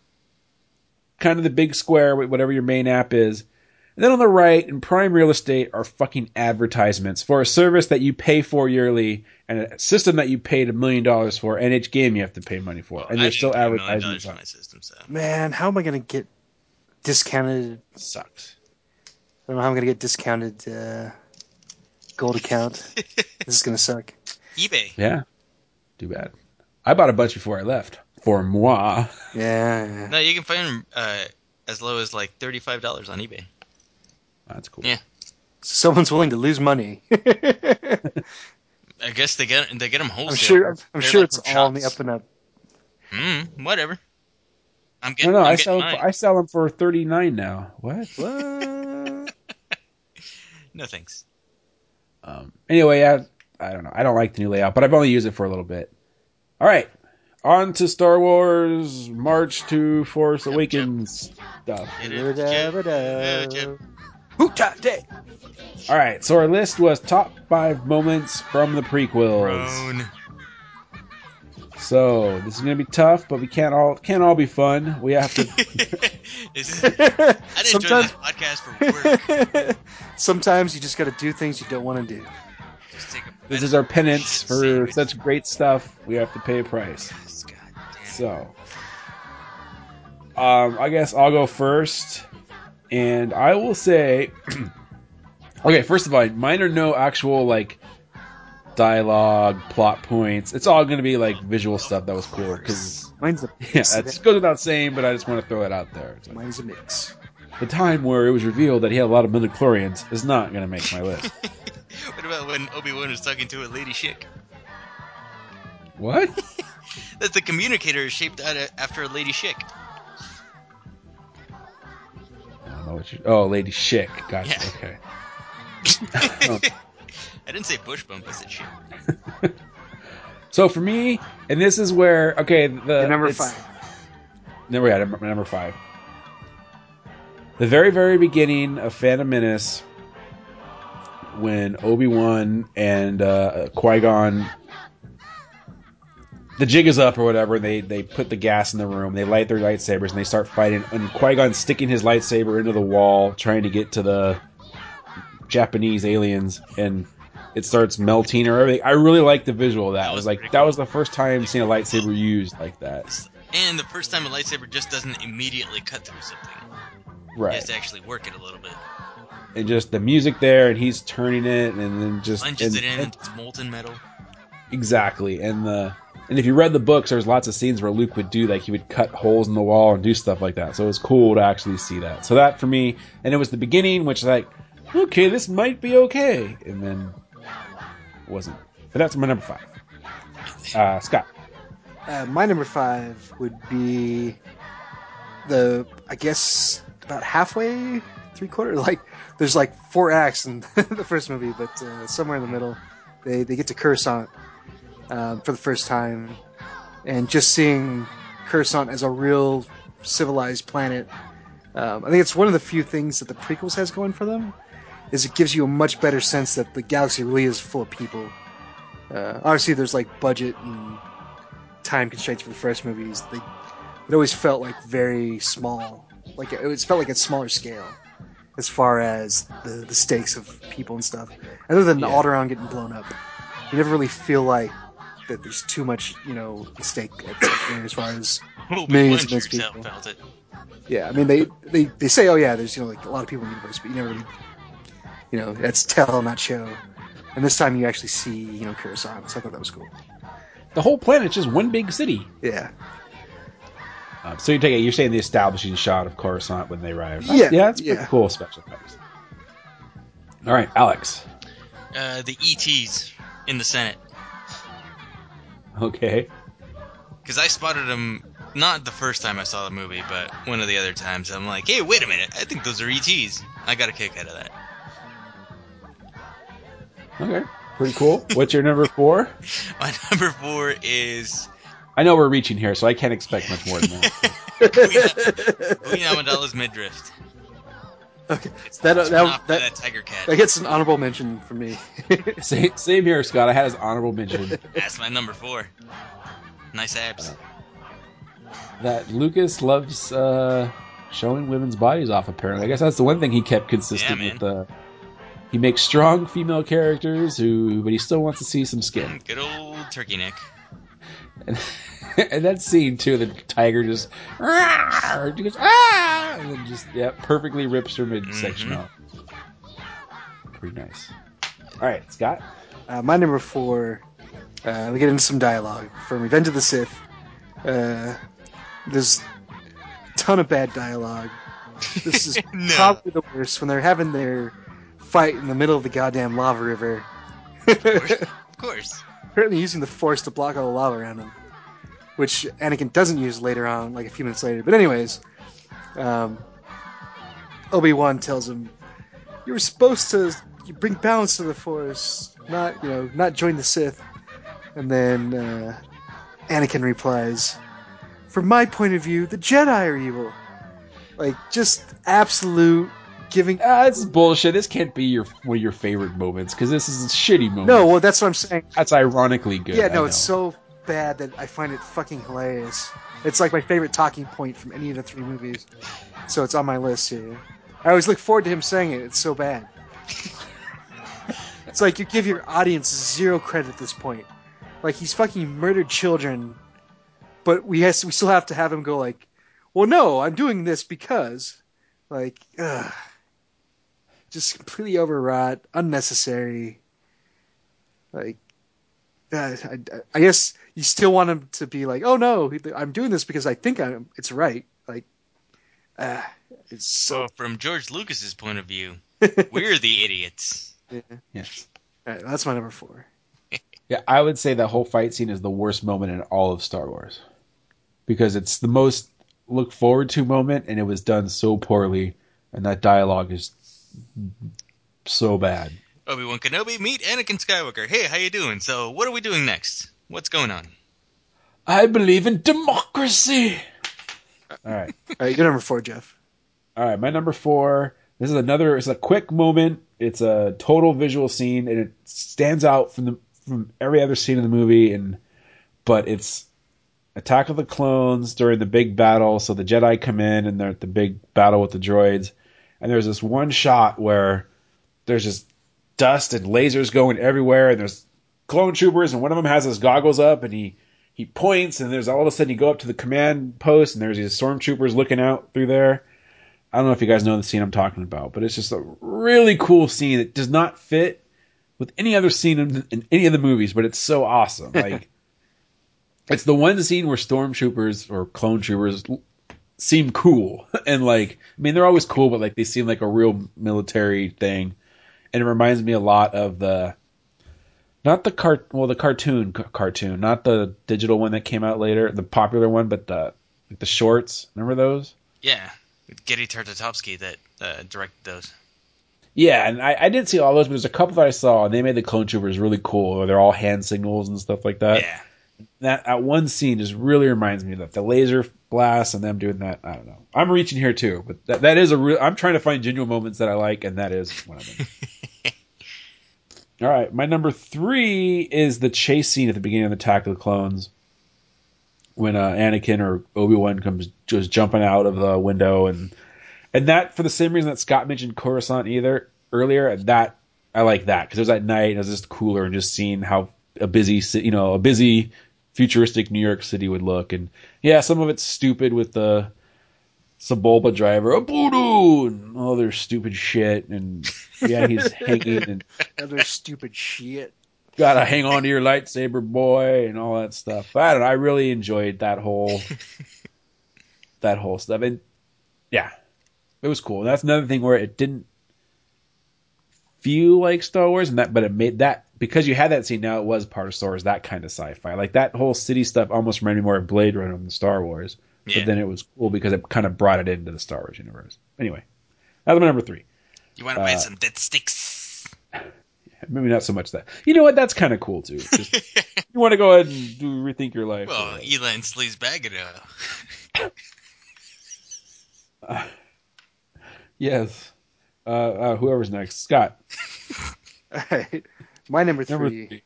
kind of the big square, with whatever your main app is, and then on the right in prime real estate are fucking advertisements for a service that you pay for yearly and a system that you paid a million dollars for, and each game you have to pay money for, and I there's still didn't pay a million advertisements. on my system, so Man, how am I going to get discounted? Sucks. I don't know how I'm going to get discounted uh, gold account. this is going to suck. eBay. Yeah, too bad. I bought a bunch before I left for moi. Yeah. yeah. No, you can find them uh, as low as like thirty-five dollars on eBay. That's cool. Yeah. Someone's willing to lose money. I guess they get they get them wholesale. I'm sure. I'm They're sure like it's from all in the up and up. Mm, whatever. I'm No, getting. no, I'm I sell them. For, I sell them for thirty nine now. What? What? No thanks. Um, anyway, I, I don't know. I don't like the new layout, but I've only used it for a little bit. All right, on to Star Wars March to Force Awakens stuff. Uh, Day. All right, so our list was top five moments from the prequels. So this is gonna be tough, but we can't all can't all be fun. We have to. Is I didn't join Sometimes, this podcast for work. sometimes you just got to do things you don't want to do. Just take a this is our penance for such great stuff. We have to pay a price. So, um, I guess I'll go first, and I will say, okay. First of all, mine are no actual like dialogue, plot points. It's all going to be like visual stuff that was cool because Mine's a yeah, mix. that just goes without saying. But I just want to throw it out there. So, Mine's a mix. the time where it was revealed that he had a lot of midichlorians is not going to make my list. What about when Obi Wan was talking to a lady Schick? what? That the communicator is shaped out of, after a lady Schick. I don't know what you. Oh, Lady Schick. Gotcha. Yeah. Okay. I didn't say bush bump. I said shit. So for me, and this is where okay, the The number five. Number yeah, number, number five. The very very beginning of Phantom Menace, when Obi Wan and uh, Qui Gon, the jig is up or whatever. They they put the gas in the room. They light their lightsabers and they start fighting. And Qui Gon sticking his lightsaber into the wall, trying to get to the Japanese aliens, and it starts melting or everything. I really like the visual of that. That It was like that was the first time seeing a lightsaber used like that. And the first time a lightsaber just doesn't immediately cut through something. Right. has to actually work it a little bit. And just the music there, and he's turning it, and then just Plunges and- it in. and- It's molten metal. exactly. And the and if you read the books, there's lots of scenes where Luke would do like he would cut holes in the wall and do stuff like that. So it was cool to actually see that. So that for me, and it was the beginning, which like, okay, this might be okay, and then wasn't. But that's my number five. Uh, Scott. Uh, my number five would be the I guess about halfway, three quarter. Like there's like four acts in the first movie, but uh, somewhere in the middle, they they get to Coruscant uh, for the first time, and just seeing Coruscant as a real civilized planet. Um, I think it's one of the few things that the prequels has going for them, is it gives you a much better sense that the galaxy really is full of people. Uh, obviously, there's like budget and time constraints for the first movies. They it always felt like very small. Like it was felt like a smaller scale as far as the, the stakes of people and stuff. Other than Yeah. Alderaan getting blown up, you never really feel like that there's too much, you know, at stake at as far as Obi-Wan Millions of those people. it. yeah. I mean, they, they they say, oh yeah, there's you know like a lot of people in the universe, but you never really, you know, that's tell not show. And this time you actually see, you know, Coruscant. So I thought that was cool. The whole planet's just one big city. Yeah. Um, so you take it. You're saying the establishing shot of Coruscant when they arrive. Yeah, yeah, it's pretty yeah. cool special effects. All right, Alex. Uh, the ETs in the Senate. Okay. Because I spotted them not the first time I saw the movie, but one of the other times. I'm like, hey, wait a minute. I think those are ETs. I got a kick out of that. Okay. Pretty cool. What's your number four? My number four is I know we're reaching here, so I can't expect much more than that. Queen Amidala's midriff. Okay. It's That- that- that- that tiger cat. That gets an honorable mention from me. same, same here, Scott. I had his honorable mention That's my number four. Nice abs. that Lucas loves uh, showing women's bodies off. Apparently, I guess that's the one thing he kept consistent Yeah, with. Uh, he makes strong female characters who, but he still wants to see some skin. Good old turkey neck. And, and that scene too, the tiger just, "Rawr!" Goes, ah, and then just yeah, perfectly rips her midsection Mhm. off. Pretty nice. All right, Scott. Uh, my number four, uh, we get into some dialogue from Revenge of the Sith. Uh, there's a ton of bad dialogue. This is No. probably the worst when they're having their fight in the middle of the goddamn lava river. Of course. Apparently using the Force to block all the lava around him, which Anakin doesn't use later on, like a few minutes later. But anyways, um, Obi Wan tells him, "You were supposed to bring balance to the Force, not you know, not join the Sith." And then uh, Anakin replies, "From my point of view, the Jedi are evil." Like just absolute giving. Ah, this is bullshit. This can't be your one of your favorite moments because this is a shitty moment. No, well, that's what I'm saying. that's ironically good. Yeah, no, it's so bad that I find it fucking hilarious. It's like my favorite talking point from any of the three movies. So it's on my list here. I always look forward to him saying it. It's so bad. it's like you give your audience zero credit at this point. Like he's fucking murdered children, but we has we still have to have him go like, "Well, no, I'm doing this because," like, ugh. Just completely overwrought, unnecessary. Like, uh, I, I guess you still want him to be like, "Oh no, I'm doing this because I think I'm, it's right." Like, uh, it's so. So, from George Lucas's point of view, we're the idiots. Yes. All right, that's my number four. Yeah, I would say that whole fight scene is the worst moment in all of Star Wars because it's the most look forward to moment, and it was done so poorly, and that dialogue is so bad. Obi Wan Kenobi, meet Anakin Skywalker. Hey, how you doing? So, what are we doing next? What's going on? I believe in democracy. All right. All right, you're number four, Jeff. All right, my number four. This is another. It's a quick moment. It's a total visual scene, and it stands out from the from every other scene in the movie. And but it's Attack of the Clones during the big battle. So the Jedi come in, and they're at the big battle with the droids. And there's this one shot where there's just dust and lasers going everywhere, and there's clone troopers, and one of them has his goggles up, and he he points, and there's all of a sudden you go up to the command post, and there's these stormtroopers looking out through there. I don't know if you guys know the scene I'm talking about, but it's just a really cool scene that does not fit with any other scene in, in any of the movies, but it's so awesome. Like, it's the one scene where stormtroopers or clone troopers seem cool, and like, I mean, they're always cool, but like they seem like a real military thing, and it reminds me a lot of the. Not the cart, well, the cartoon c- cartoon, not the digital one that came out later, the popular one, but the like the shorts. Remember those? Yeah, Genndy Tartakovsky that uh, directed those. Yeah, and I, I didn't see all those, but there's a couple that I saw, and they made the clone troopers really cool. Where they're all hand signals and stuff like that. yeah. That that one scene just really reminds me of that. The laser blast and them doing that. I don't know. I'm reaching here too, but that, that is a real. I'm trying to find genuine moments that I like, and that is one of them. all right, my number three is the chase scene at the beginning of the Attack of the Clones. when uh, Anakin or Obi Wan comes just jumping out of the window, and and that for the same reason that Scott mentioned Coruscant either earlier. That I like that because it was at night and it was just cooler and just seeing how a busy you know a busy futuristic New York City would look. And yeah, some of it's stupid with the Sebulba driver, a voodoo, and all their stupid shit. And yeah, he's hanging and Other stupid shit. gotta hang on to your lightsaber, boy, and all that stuff. But I don't know. I really enjoyed that whole that whole stuff, and yeah, it was cool. That's another thing where it didn't feel like Star Wars, and that, but it made that because you had that scene. Now it was part of Star Wars, that kind of sci-fi. Like that whole city stuff almost reminded me more of Blade Runner than Star Wars. Yeah. But then it was cool because it kind of brought it into the Star Wars universe. Anyway, that's my number three. You want to Uh, buy some death sticks? Maybe not so much that. You know what? That's kind of cool too. Just, you want to go ahead and do rethink your life. Well, or- Elan Sleazebaggano. yes. Uh, uh, whoever's next, Scott. All right. My number three, Number three.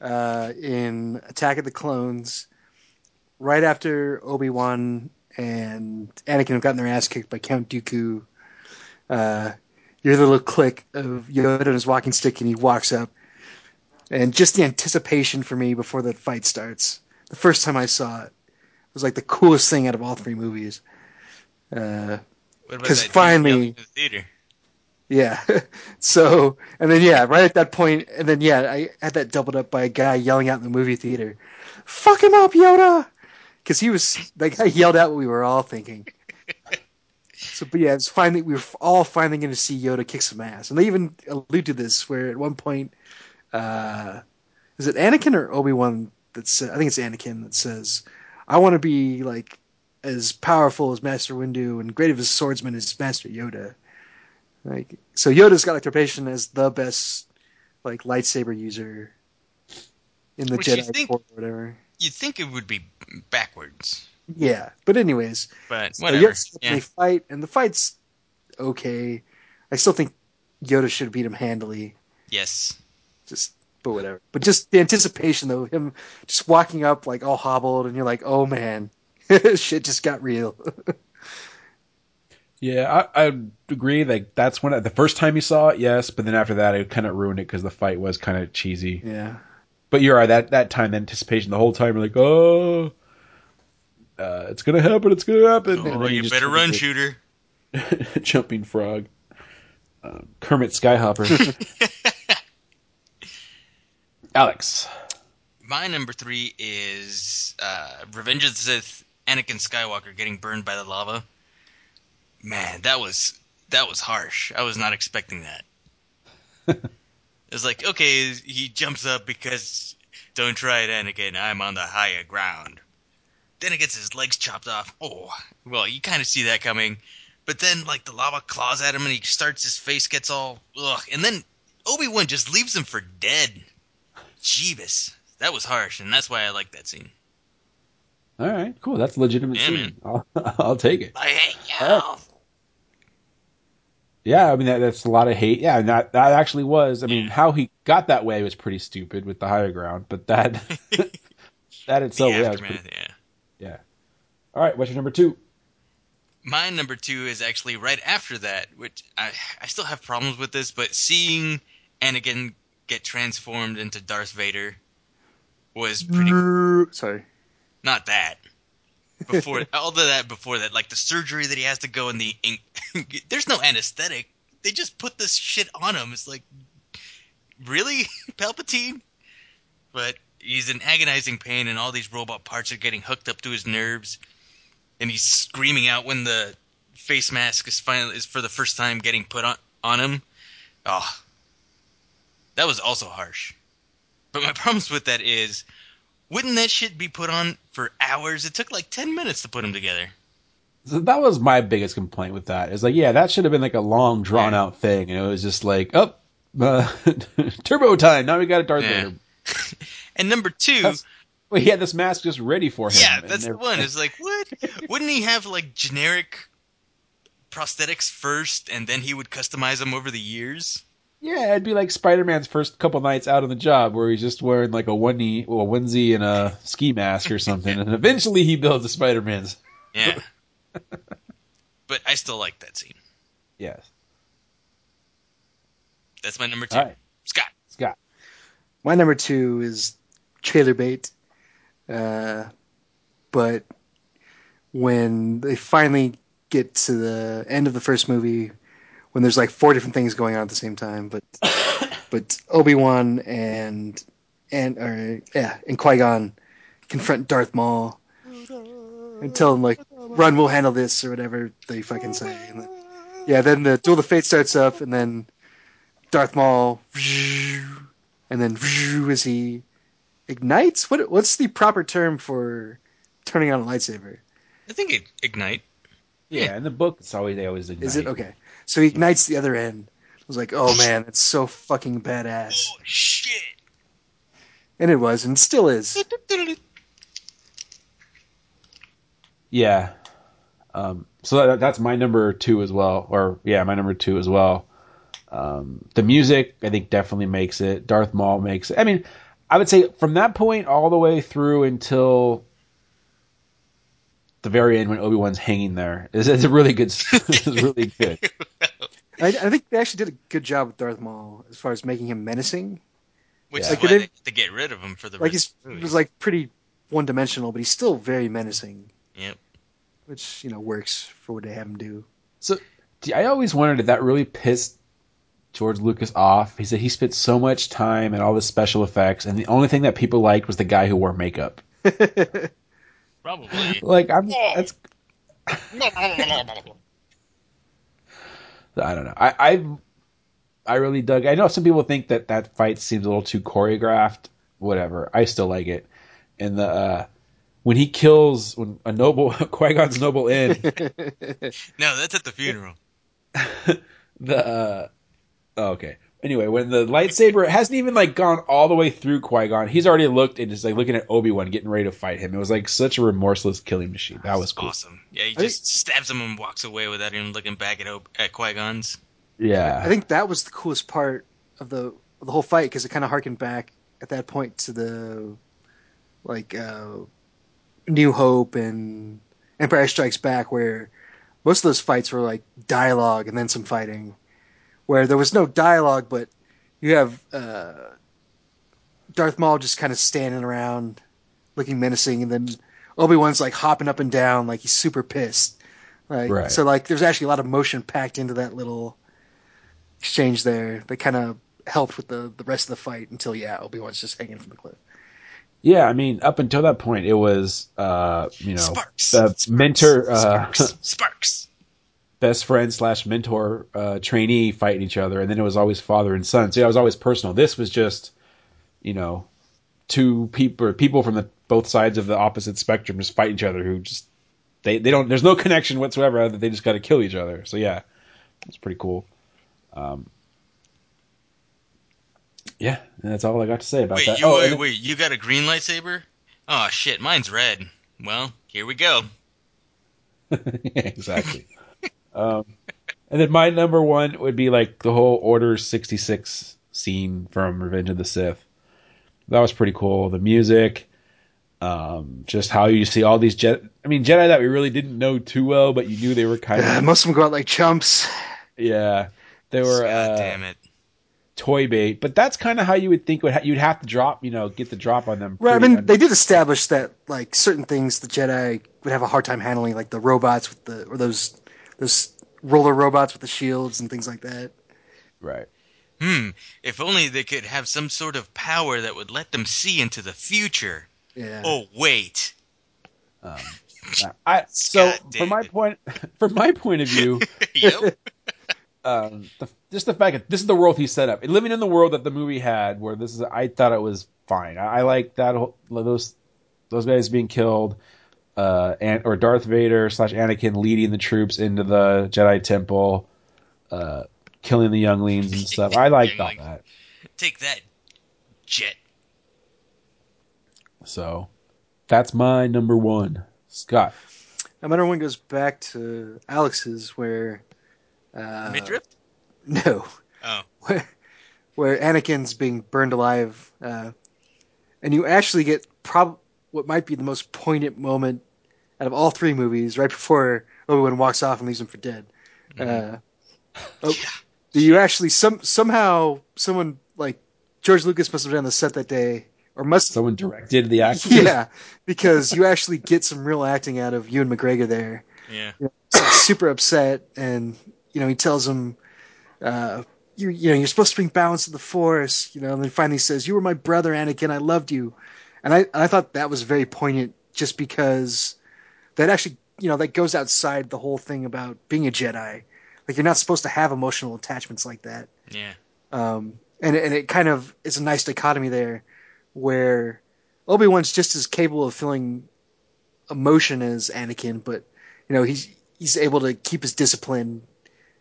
Uh, in Attack of the Clones, right after Obi Wan and Anakin have gotten their ass kicked by Count Dooku, uh, the little click of Yoda on his walking stick, and he walks up, and just the anticipation for me before the fight starts. The first time I saw it was like the coolest thing out of all three movies. Uh, What about 'Cause that dude finally- the theater? Yeah. so, and then yeah, right at that point, and then yeah, I had that doubled up by a guy yelling out in the movie theater, "Fuck him up, Yoda!" Because he was that guy yelled out what we were all thinking. so, but yeah, it's finally we were all finally going to see Yoda kick some ass, and they even allude to this where at one point, uh, is it Anakin or Obi Wan that says? I think it's Anakin that says, "I want to be like." As powerful as Master Windu and great of a swordsman as Master Yoda. Like so, Yoda's got like reputation as the best like lightsaber user in the Which you Jedi think- or whatever. You'd think it would be backwards, Yeah, but anyways, but so whatever. yes, yeah. they fight and the fight's okay. I still think Yoda should beat him handily. Yes. Just but whatever. But just the anticipation though, him just walking up like all hobbled, and you're like, oh man, shit just got real. Yeah, I, I agree. Like that's when I, the first time you saw it, yes, but then after that, it kind of ruined it because the fight was kind of cheesy. yeah. But you're right. That that time, the anticipation, the whole time, you're like, oh, uh, it's gonna happen. It's gonna happen. Oh, then you better run, shooter. jumping frog, um, Kermit Skyhopper. Alex, My number three is uh, Revenge of the Sith. Anakin Skywalker getting burned by the lava. Man, that was that was harsh. I was not expecting that. it's like okay, he jumps up because don't try it, Anakin. I'm on the higher ground. Then it gets his legs chopped off. Oh, well, you kind of see that coming. But then, like the lava claws at him, and he starts. His face gets all ugh, and then Obi Wan just leaves him for dead. Jeebus. That was harsh, and that's why I like that scene. all right, cool. That's a legitimate Yeah, scene. man. I'll, I'll take it. I hate you. Yeah, I mean that, that's a lot of hate. Yeah, and that that actually was. I mean, Yeah. how he got that way was pretty stupid with the higher ground, but that that The itself, yeah, was pretty, yeah. yeah. All right, what's your number two? My number two is actually right after that, which I I still have problems with this, but seeing Anakin get transformed into Darth Vader was pretty. Sorry. Not that. Before all of that, before that, like the surgery that he has to go in the. There's no anesthetic. They just put this shit on him. It's like, really, Palpatine? But he's in agonizing pain, and all these robot parts are getting hooked up to his nerves, and he's screaming out when the face mask is finally is for the first time getting put on on him. Oh, that was also harsh. But my problems with that is, wouldn't that shit be put on for hours? It took like ten minutes to put them together. So that was my biggest complaint with that. Is like, yeah, that should have been like a long, drawn out thing, and it was just like, oh, uh, turbo time. Now we got a Darth Yeah. Vader. And number two, That's- Well, he had this mask just ready for him. yeah, that's the one. It's like, what? Wouldn't he have like generic prosthetics first, and then he would customize them over the years? Yeah, it'd be like Spider Man's first couple nights out on the job, where he's just wearing like a onesie, well, a onesie and a ski mask or something, and eventually he builds a Spider Man's. Yeah. but I still like that scene. Yes, That's my number two. All right. Scott. Scott. My number two is trailer bait. Uh, but when they finally get to the end of the first movie, when there's like four different things going on at the same time, but but Obi Wan and and or yeah, and Qui Gon confront Darth Maul and tell him like, "Run, we'll handle this" or whatever they fucking say. And then, yeah, then the Duel of Fate starts up, and then Darth Maul, and then as he ignites. What what's the proper term for turning on a lightsaber? I think it ignite. Yeah, Yeah. in the book, it's always they always ignite. Is it okay? So he ignites the other end. I was like, oh man, that's so fucking badass, Oh shit. and it was, and still is. Yeah. Um, so that, that's my number two as well, or yeah, my number two as well. Um, the music, I think, definitely makes it. Darth Maul makes it. I mean, I would say from that point all the way through until the very end when Obi Wan's hanging there is it's a really good. it's really good. I, I think they actually did a good job with Darth Maul as far as making him menacing. Which Yeah. is Like, why it they didn't- had to get rid of him for the Like rest he's of the he was like pretty one dimensional, but he's still very menacing, Yep. which you know works for what they have him do. So d- I always wondered if that really pissed George Lucas off. He said he spent so much time and all the special effects, and the only thing that people liked was the guy who wore makeup. Probably. Like I'm that's I don't know. I I I really dug. I know some people think that that fight seems a little too choreographed. Whatever. I still like it. And the uh, when he kills when a noble Qui Gon's noble in. no, that's at the funeral. the uh, oh, okay. Anyway, when the lightsaber hasn't even like gone all the way through Qui Gon, he's already looked and is like looking at Obi Wan, getting ready to fight him. It was like such a remorseless killing machine. That was cool. Awesome. Yeah, he I just stabs him and walks away without even looking back at Ob- at Qui Gon's. Yeah, I think that was the coolest part of the of the whole fight because it kind of harkened back at that point to the like uh, New Hope and Empire Strikes Back, where most of those fights were like dialogue and then some fighting, where there was no dialogue, but you have uh, Darth Maul just kind of standing around, looking menacing, and then Obi Wan's like hopping up and down, like he's super pissed. Like Right. so, like there's actually a lot of motion packed into that little exchange there that kind of helped with the the rest of the fight until yeah, Obi Wan's just hanging from the cliff. yeah. I mean, up until that point, it was uh, you know, Sparks. the Sparks. mentor, uh, Sparks. Sparks. Best friend slash mentor uh, trainee fighting each other, and then it was always father and son. So yeah, it was always personal. This was just, you know, two people or people from the both sides of the opposite spectrum just fight each other who just they they don't. There's no connection whatsoever. Other they just got to kill each other. So yeah, it's pretty cool. Um, yeah, and that's all I got to say about Wait, that. you, oh, wait, wait, you got a green lightsaber? Oh shit, mine's red. Well, here we go. yeah, exactly. Um, and then my number one would be like the whole Order sixty six scene from Revenge of the Sith. That was pretty cool. The music, um, just how you see all these Jedi. I mean, Jedi that we really didn't know too well, but you knew they were kind Uh, of most of them go out like chumps. yeah. They were God uh, damn it. toy bait, but that's kind of how you would think would ha- you'd have to drop, you know, get the drop on them. Right, I pretty mean, they did establish that like certain things the Jedi would have a hard time handling, like the robots with the or those those roller robots with the shields and things like that. right. Hmm. If only they could have some sort of power that would let them see into the future. Yeah. Oh wait. Um, I so from my point from my point of view. yep. um, the, just the fact that this is the world he set up, living in the world that the movie had, where this is, I thought it was fine. I, I like that whole, those those guys being killed, uh, and or Darth Vader slash Anakin leading the troops into the Jedi Temple, uh, killing the younglings and stuff. I liked all Youngling. that. Take that, jet. So that's my number one, Scott. Now, my number one goes back to Alex's, where uh, Midriff? no, Oh. where, where Anakin's being burned alive, uh, and you actually get prob what might be the most poignant moment out of all three movies, right before Obi Wan walks off and leaves him for dead. Uh, oh, You actually some somehow someone like George Lucas must have been on the set that day, or must Someone directed the action. yeah, because you actually get some real acting out of Ewan McGregor there. Yeah. He's like super upset, and you know he tells him, uh, "You you know you're supposed to bring balance to the Force," you know, and then finally says, "You were my brother, Anakin. I loved you," and I and I thought that was very poignant, just because that actually you know that goes outside the whole thing about being a Jedi. Like you're not supposed to have emotional attachments like that Yeah. um, and and it kind of is a nice dichotomy there, where Obi Wan's just as capable of feeling emotion as Anakin, but you know he's he's able to keep his discipline,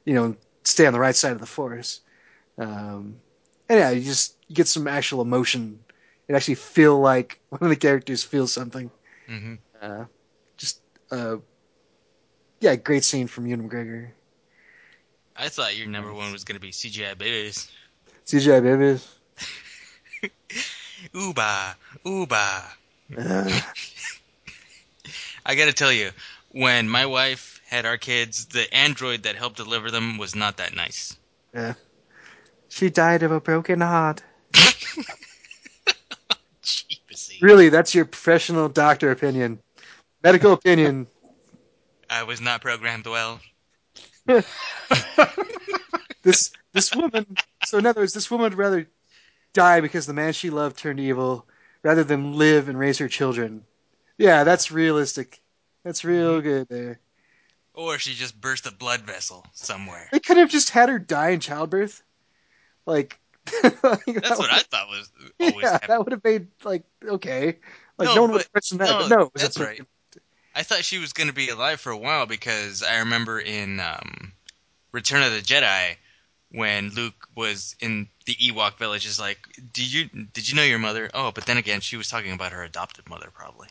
you know, stay on the right side of the Force. Um, and yeah, you just you get some actual emotion. It actually feel like one of the characters feels something. hmm Uh, just uh, yeah, great scene from Ewan McGregor. I thought your number one was gonna be CGI babies. CGI babies. Ooba, ooba. Uh, I gotta tell you, when my wife had our kids, the android that helped deliver them was not that nice. yeah. She died of a broken heart. Jeepsy. Really, that's your professional doctor opinion, medical opinion. I was not programmed well. This this woman. So in other words, this woman would rather die because the man she loved turned evil, rather than live and raise her children. Yeah, that's realistic. That's real mm-hmm. good there. Or she just burst a blood vessel somewhere. They could have just had her die in childbirth. Like That's what I thought was always Yeah, happening. that would have made like okay. Like No, no, one would but- question that. no, but no, that's right. I thought she was going to be alive for a while because I remember in um, Return of the Jedi when Luke was in the Ewok village is like, "Did you did you know your mother?" Oh, but then again, she was talking about her adopted mother probably.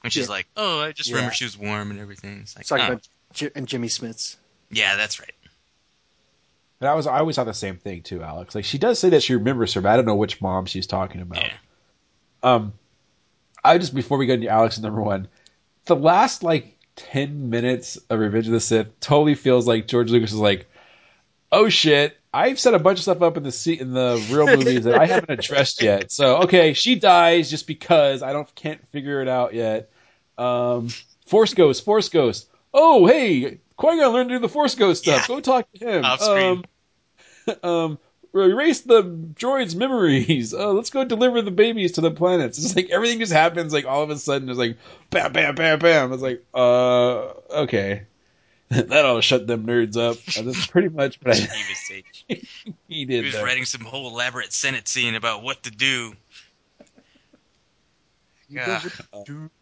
When she's Yeah. like, "Oh, I just remember she was warm and everything." It's like, Talking oh, about J- and Jimmy Smits. yeah, that's right. And I was I always thought the same thing too, Alex. Like she does say that she remembers her, but I don't know which mom she's talking about. Yeah. Um, I just before we go into Alex's number one, the last like ten minutes of Revenge of the Sith totally feels like George Lucas is like, oh shit, I've set a bunch of stuff up in the se- in the real movies that I haven't addressed yet. So okay, she dies just because I don't can't figure it out yet. Um, Force Ghost, Force Ghost. Oh hey, Qui Gon learned to do the Force Ghost stuff. Yeah. Go talk to him. Off screen. Um, um, erase the droid's memories. Uh, let's go deliver the babies to the planets. It's like everything just happens like all of a sudden. It's like bam, bam, bam, bam. It's like uh, okay, that ought to shut them nerds up. Uh, that's pretty much what I, He was, saying- he did. he was there. writing some whole elaborate Senate scene about what to do. God.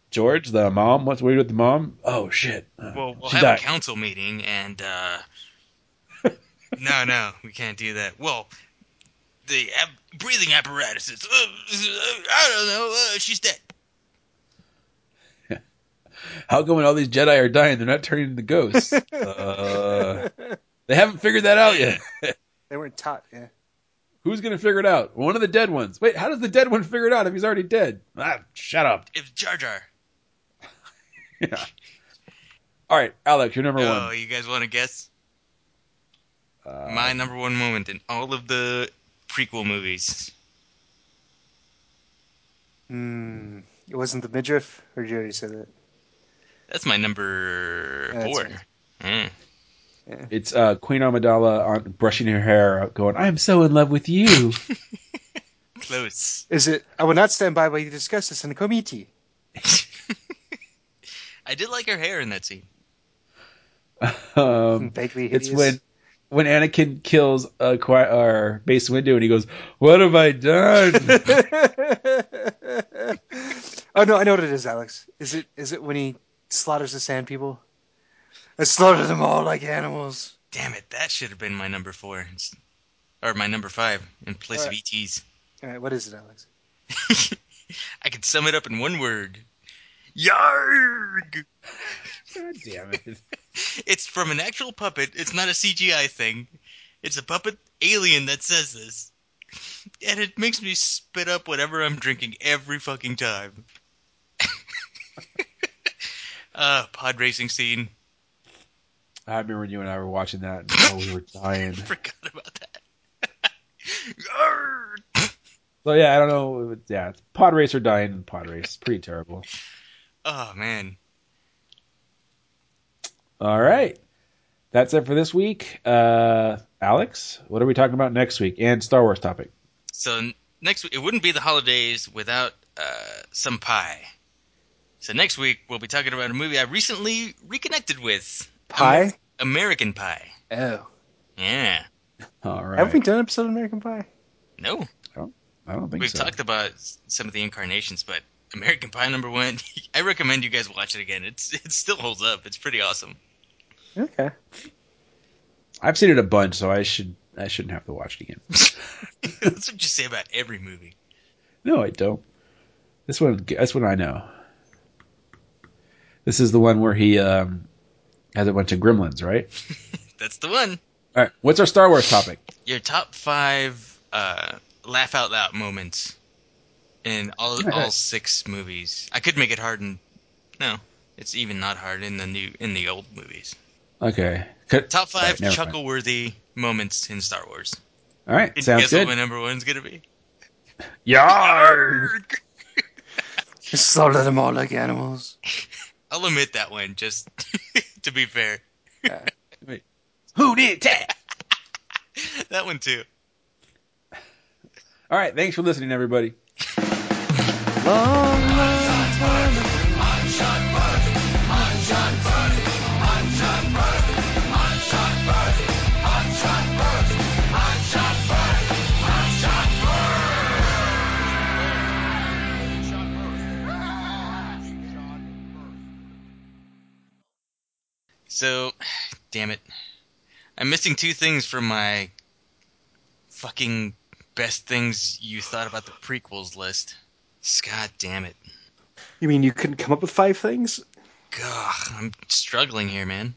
George, the mom. What's weird with the mom? Oh shit. Uh, Well, we'll have died. a council meeting, and uh, no, no, we can't do that. Well, the ab- breathing apparatuses. Uh, I don't know. Uh, she's dead. How come when all these Jedi are dying, they're not turning into ghosts? uh, they haven't figured that out yet. They weren't taught. Yeah. Who's gonna figure it out? One of the dead ones. Wait, how does the dead one figure it out if he's already dead? Ah, shut up. It's Jar Jar. Yeah. All right, Alex, you're number Oh, one. you guys want to guess? Uh, My number one moment in all of the prequel movies. Hmm. It wasn't the midriff, or did you already say that? That's my number That's four. right. Mm. It's uh, Queen Amidala on brushing her hair, out, going, "I'm so in love with you." Close. Is it? I will not stand by while you discuss this in the committee. I did like her hair in that scene. um, Vaguely it's when when Anakin kills uh, Qui- or Mace Windu, and he goes, "What have I done?" oh no, I know what it is, Alex. Is it? Is it when he slaughters the sand people? I slaughtered them all like animals. Damn it, that should have been my number four. It's- Or my number five in place of ETs. All right, what is it, Alex? I could sum it up in one word. Yarg! God damn it! It's from an actual puppet. It's not a CGI thing. It's a puppet alien that says this. and it makes me spit up whatever I'm drinking every fucking time. uh, pod racing scene. I remember when you and I were watching that. And, oh, we were dying. Forgot about that. So yeah, I don't know. Yeah, it's pod racer dying in pod race. Pretty terrible. oh man. All right, that's it for this week. Uh, Alex, what are we talking about next week? And Star Wars topic. So next week, it wouldn't be the holidays without uh, some pie. So next week, we'll be talking about a movie I recently reconnected with. Pie? American Pie. Oh. Yeah. All right. Have we done an episode of American Pie? No, I don't think we've so. talked about some of the incarnations, but American Pie number one, I recommend you guys watch it again. It's it still holds up. It's pretty awesome. Okay. I've seen it a bunch, so I should I shouldn't have to watch it again. That's what you say about every movie. No, I don't. This one, this one I know. This is the one where he um, has a bunch of gremlins, right? That's the one. All right. What's our Star Wars topic? Your top five uh, laugh out loud moments in all Yeah. all six movies. I could make it hard and no, it's even not hard in the new in the old movies. Okay. Cut- Top five never mind. chuckle worthy moments in Star Wars. All right. Can you Sounds guess what my number one's gonna be? Yarr! Just slaughter them all like animals. I'll admit that one, just to be fair. Who did that? That one too. All right. Thanks for listening, everybody. Long, long So, damn it. I'm missing two things from my fucking best things you thought about the prequels list. God damn it. You mean you couldn't come up with five things? Gah, I'm struggling here, man.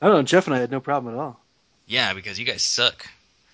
I don't know. Jeff and I had no problem at all. Yeah, because you guys suck.